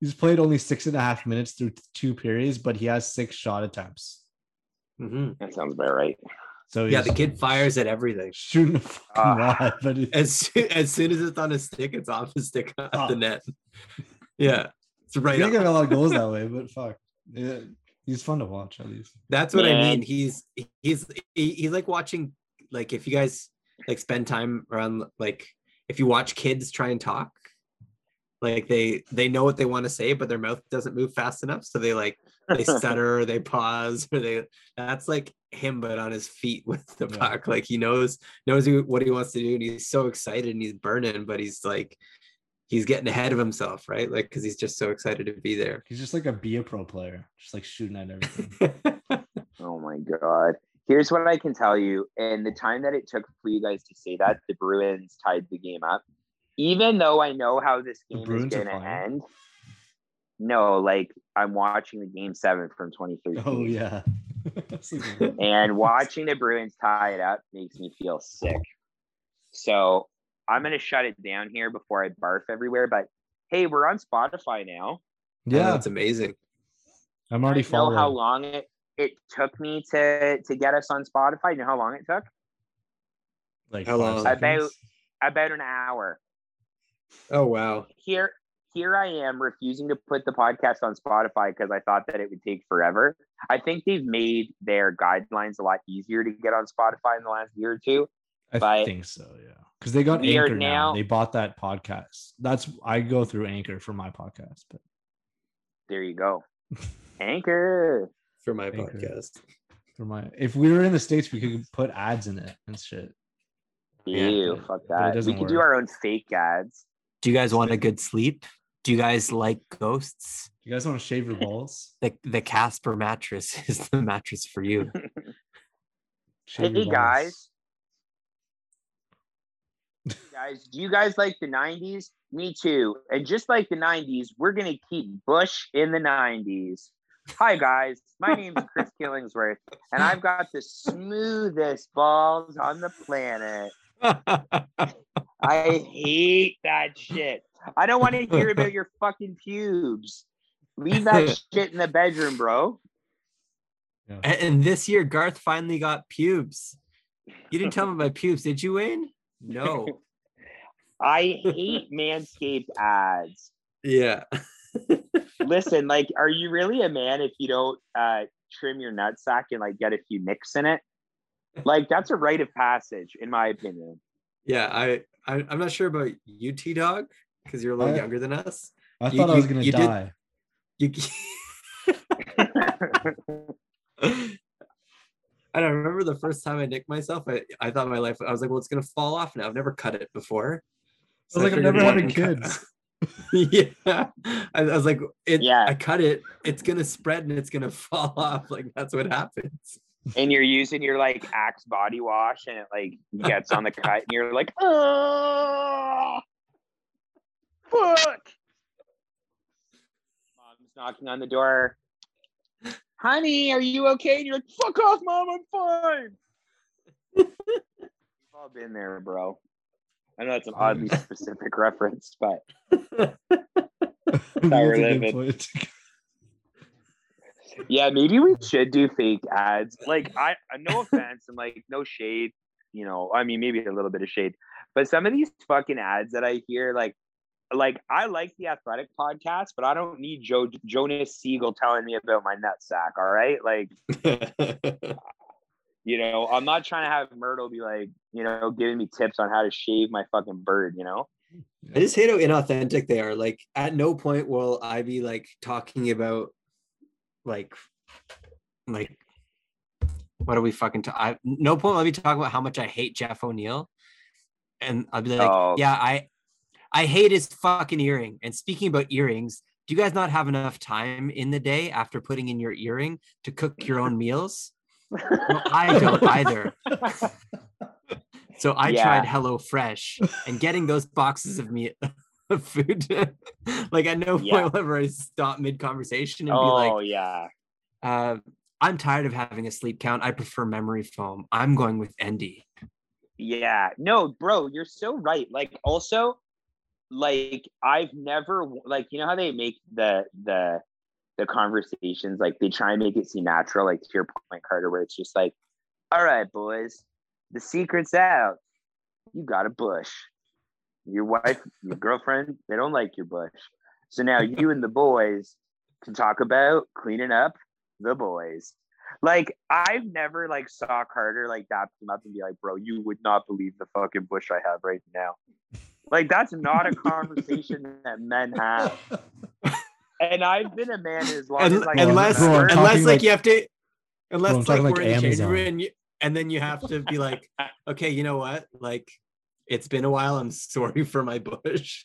Speaker 3: he's played only six and a half minutes through two periods, but he has six shot attempts.
Speaker 2: Mhm.
Speaker 4: That sounds about right.
Speaker 3: So
Speaker 2: yeah. The kid fires at everything.
Speaker 3: shooting a fucking
Speaker 4: Ah.
Speaker 3: lot, but
Speaker 2: As soon, as soon as it's on a stick, it's off the stick at
Speaker 3: Oh.
Speaker 2: the net. Yeah, it's right.
Speaker 3: he didn't
Speaker 2: on.
Speaker 3: get a lot of goals that way, but fuck. Yeah, he's fun to watch at least.
Speaker 2: That's what I mean. He's he's he's like watching like if you guys like spend time around like if you watch kids try and talk, like they they know what they want to say, but their mouth doesn't move fast enough, so they like they stutter or they pause or they that's like him but on his feet with the
Speaker 3: Yeah.
Speaker 2: puck. Like he knows knows what he wants to do and he's so excited and he's burning, but he's like he's getting ahead of himself, right? Like because he's just so excited to be there.
Speaker 3: He's just like a be a pro player, just like shooting at everything.
Speaker 4: Oh my god. Here's what I can tell you. In the time that it took for you guys to say that, the Bruins tied the game up. Even though I know how this game is going to end. No, like I'm watching the game seven from 2013.
Speaker 3: oh yeah.
Speaker 4: And watching the Bruins tie it up makes me feel sick. So I'm going to shut it down here before I barf everywhere. But hey, we're on Spotify now.
Speaker 2: yeah,
Speaker 3: yeah,
Speaker 2: that's amazing.
Speaker 3: I'm already
Speaker 4: I know how long it, it took me to, to get us on Spotify. You know how long it took?
Speaker 3: Like
Speaker 2: How long?
Speaker 4: About
Speaker 3: seconds.
Speaker 4: about an hour.
Speaker 2: Oh wow.
Speaker 4: Here, here I am refusing to put the podcast on Spotify because I thought that it would take forever. I think they've made their guidelines a lot easier to get on Spotify in the last year or two.
Speaker 3: I
Speaker 4: but
Speaker 3: think so, yeah. Because they got
Speaker 4: we
Speaker 3: Anchor now.
Speaker 4: now-
Speaker 3: They bought that podcast. That's I go through Anchor for my podcast, but
Speaker 4: There you go. Anchor.
Speaker 2: for my
Speaker 3: Anchor.
Speaker 2: podcast.
Speaker 3: for my if we were in the states, we could put ads in it and shit.
Speaker 2: Yeah,
Speaker 4: Ew,
Speaker 3: but-
Speaker 4: fuck that. We
Speaker 3: doesn't
Speaker 4: could do our own fake ads.
Speaker 2: Do you guys want a good sleep? Do you guys like ghosts?
Speaker 3: Do you guys want to shave your balls?
Speaker 2: The the Casper mattress is the mattress for you.
Speaker 4: Hey guys.
Speaker 3: Balls.
Speaker 4: Hey, guys, do you guys like the 90s? Me too. And just like the 90s, we're going to keep Bush in the 90s. Hi, guys. My name is Chris Killingsworth, and I've got the smoothest balls on the planet. I hate that shit. I don't want to hear about your fucking pubes. Leave that shit in the bedroom, bro.
Speaker 3: Yeah.
Speaker 2: and, and this year, Garth finally got pubes. You didn't tell me about pubes, did you, Wayne? No.
Speaker 4: I hate Manscaped ads.
Speaker 2: Yeah.
Speaker 4: Listen, like, are you really a man if you don't uh, trim your nutsack and like get a few nicks in it? Like, that's a rite of passage, in my opinion.
Speaker 2: Yeah. I, I I'm not sure about you, T Dog, because you're a little
Speaker 3: I-
Speaker 2: younger than us.
Speaker 3: I
Speaker 2: You-
Speaker 3: thought I was gonna
Speaker 2: you did-
Speaker 3: die.
Speaker 2: You. I remember the first time I nicked myself. I, I thought my life. I was like, well, it's gonna fall off now. I've never cut it before.
Speaker 3: I was like, I've never
Speaker 2: one
Speaker 3: having
Speaker 2: can
Speaker 3: kids.
Speaker 2: yeah, I, I was like, it,
Speaker 4: Yeah.
Speaker 2: I cut it. It's gonna spread and it's gonna fall off. Like that's what happens.
Speaker 4: and you're using your like Axe body wash, and it like gets on the cut, and you're like, oh, fuck. Mom's knocking on the door. Honey, are you okay? And you're like, fuck off, mom, I'm fine. We've all been there, bro. I know that's an oddly specific reference, but
Speaker 3: That's
Speaker 4: we're living. yeah, maybe we should do fake ads. Like, I, I no offense and like no shade, you know. I mean, maybe a little bit of shade, but some of these fucking ads that I hear, like, like I like the Athletic podcast, but I don't need Joe Jonas Siegel telling me about my nut sack. All right, like, you know, I'm not trying to have Mirtle be like, you know, giving me tips on how to shave my fucking bird. You know.
Speaker 2: I just hate how inauthentic they are. Like, at no point will I be like talking about, like, like, what are we fucking? Ta- I no point let me talk about how much I hate Jeff O'Neill, and I'll be like,
Speaker 4: Oh.
Speaker 2: yeah, I, I hate his fucking earring. And speaking about earrings, do you guys not have enough time in the day after putting in your earring to cook your own meals? No, I don't either. So I
Speaker 4: Yeah.
Speaker 2: tried Hello Fresh and getting those boxes of meat of food. like at no point
Speaker 4: Yeah.
Speaker 2: will ever I stop mid conversation and be like, oh
Speaker 4: yeah.
Speaker 2: uh, I'm tired of having a sleep count. I prefer memory foam. I'm going with Endy.
Speaker 4: Yeah, no, bro, you're so right. Like, also, like I've never like you know how they make the the the conversations like they try and make it seem natural. Like to your point, Carter, where it's just like, all right, boys, the secret's out. You got a bush. Your wife, your girlfriend, they don't like your bush. So now you and the boys can talk about cleaning up the boys. Like I've never like saw Carter like dap him up and be like, bro, you would not believe the fucking bush I have right now. Like that's not a conversation that men have. And I've been a man as long
Speaker 2: Un-
Speaker 4: as I
Speaker 2: unless
Speaker 3: bro,
Speaker 2: unless like,
Speaker 3: like-
Speaker 2: you have to unless
Speaker 3: I'm
Speaker 2: like we're
Speaker 3: like
Speaker 2: in the changing room and, you, and then you have to be like, okay, you know what? Like it's been a while. I'm sorry for my bush.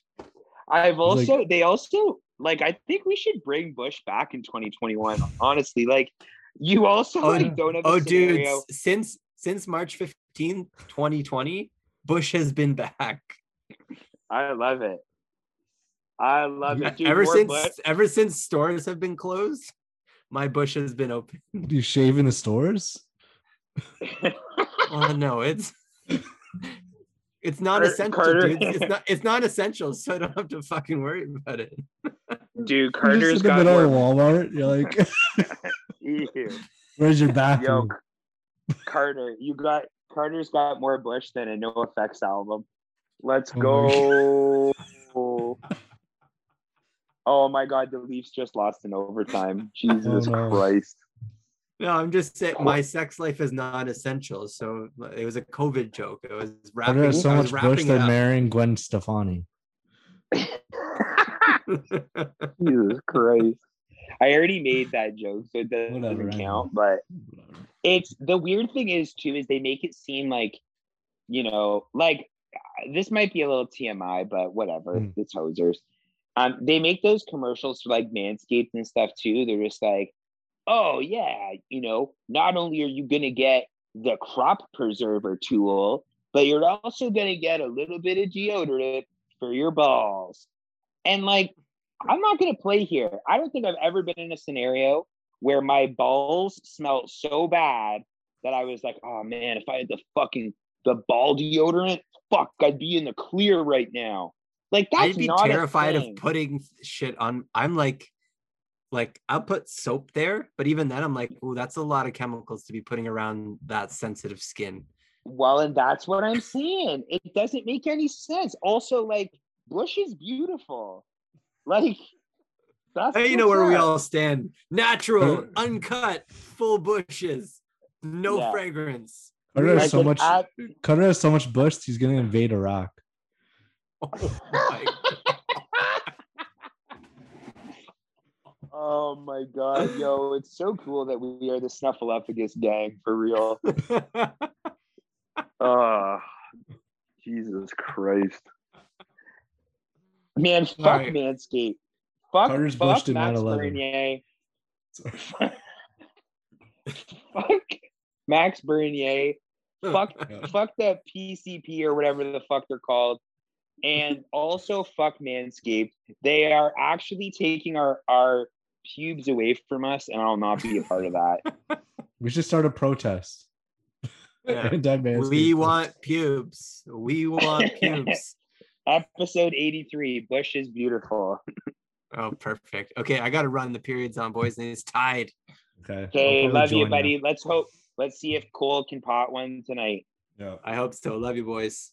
Speaker 4: I've
Speaker 3: like-
Speaker 4: also they also like I think we should bring Bush back in 2021. Honestly, like you also
Speaker 2: Oh,
Speaker 4: like don't have
Speaker 2: Oh, dude, since since March 15, 2020, Bush has been back.
Speaker 4: I love it. I love it. Dude,
Speaker 2: ever since
Speaker 4: Bush-
Speaker 2: ever since stores have been closed, my bush has been open.
Speaker 3: Do you shave in the stores?
Speaker 2: oh no, it's it's not
Speaker 4: Car-
Speaker 2: essential,
Speaker 4: Carter-
Speaker 2: dude. It's not it's not essential, so I don't have to fucking worry about it.
Speaker 4: Dude,
Speaker 3: You're just
Speaker 4: Carter's
Speaker 3: in the
Speaker 4: got
Speaker 3: middle of
Speaker 4: more.
Speaker 3: Walmart. You're like, where's your
Speaker 4: Yo,
Speaker 3: bathroom?
Speaker 4: Carter, you got Carter's got more Bush than a No Effects album. Let's
Speaker 3: Oh my
Speaker 4: go. oh my God, the Leafs just lost in overtime. Oh Jesus
Speaker 3: Oh, no.
Speaker 4: Christ.
Speaker 2: No, I'm just saying my sex life is not essential. So it was a COVID joke. It was wrapping.
Speaker 3: Carter has so much Bush than marrying Gwen Stefani.
Speaker 4: Jesus Christ. I already made that joke, so it doesn't
Speaker 3: Whatever, I know.
Speaker 4: count. But it's the weird thing is too is they make it seem like you know like this might be a little tmi but whatever
Speaker 3: Mm.
Speaker 4: it's hosers. Um they make those commercials for like manscaped and stuff too. They're just like oh yeah you know not only are you gonna get the crop preserver tool but you're also gonna get a little bit of deodorant for your balls. And like i'm not gonna play here. I don't think i've ever been in a scenario where my balls smelled so bad that I was like, oh man, if I had the fucking the ball deodorant, fuck, I'd be in the clear right now. Like that's
Speaker 2: I'd be
Speaker 4: not
Speaker 2: terrified
Speaker 4: a
Speaker 2: of putting shit on. I'm like, like I'll put soap there, but even then, I'm like, oh, that's a lot of chemicals to be putting around that sensitive skin.
Speaker 4: Well, and that's what I'm saying. It doesn't make any sense. Also, like Bush is beautiful. Like that's
Speaker 2: Hey, you know
Speaker 4: what's
Speaker 2: where we all stand: natural, hmm. uncut, full bushes, no
Speaker 4: Yeah.
Speaker 2: fragrance.
Speaker 3: Carter has so much.
Speaker 4: ab-
Speaker 3: Carter has so much Bush. He's gonna invade Iraq.
Speaker 2: Oh my
Speaker 4: oh my god, yo, it's so cool that we are the Snuffleupagus gang for real.
Speaker 2: God.
Speaker 4: Oh, ah, Jesus Christ. Man, fuck
Speaker 2: right.
Speaker 4: Manscaped. Fuck,
Speaker 3: Carter's
Speaker 4: fuck
Speaker 3: bushed in
Speaker 4: Max
Speaker 3: 9/11.
Speaker 4: Bernier. fuck, Max Bernier. Oh,
Speaker 3: fuck,
Speaker 4: fuck the PCP or whatever the fuck they're called, and also fuck Manscaped. They are actually taking our our pubes away from us, and I'll not be a part of that.
Speaker 3: We should start a protest.
Speaker 2: Yeah. We want pubes. We want pubes.
Speaker 4: Episode eighty three. Bush is beautiful.
Speaker 2: Oh, perfect. Okay, I got to run. The period's on, boys, and it's tied.
Speaker 3: Okay.
Speaker 4: Okay, love you,
Speaker 3: join
Speaker 4: buddy. Let's hope. Let's see if Cole can pot one tonight.
Speaker 3: Yeah.
Speaker 2: I hope so. Love you, boys.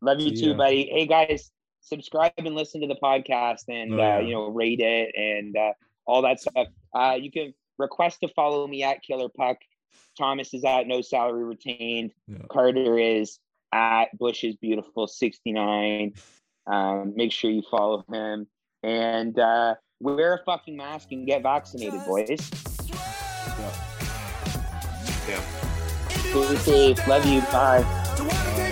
Speaker 4: Love you
Speaker 3: See
Speaker 4: too,
Speaker 3: ya.
Speaker 4: buddy. Hey guys, subscribe and listen to the podcast and
Speaker 3: Oh, yeah.
Speaker 4: uh, you know rate it and uh, all that stuff. Uh, you can request to follow me at Killer Puck. Thomas is at No Salary Retained.
Speaker 3: Yeah.
Speaker 4: Carter is at Bush is Beautiful 69. Um, make sure you follow him and uh, wear a fucking mask and get vaccinated, boys. Stay safe. Love you. Bye.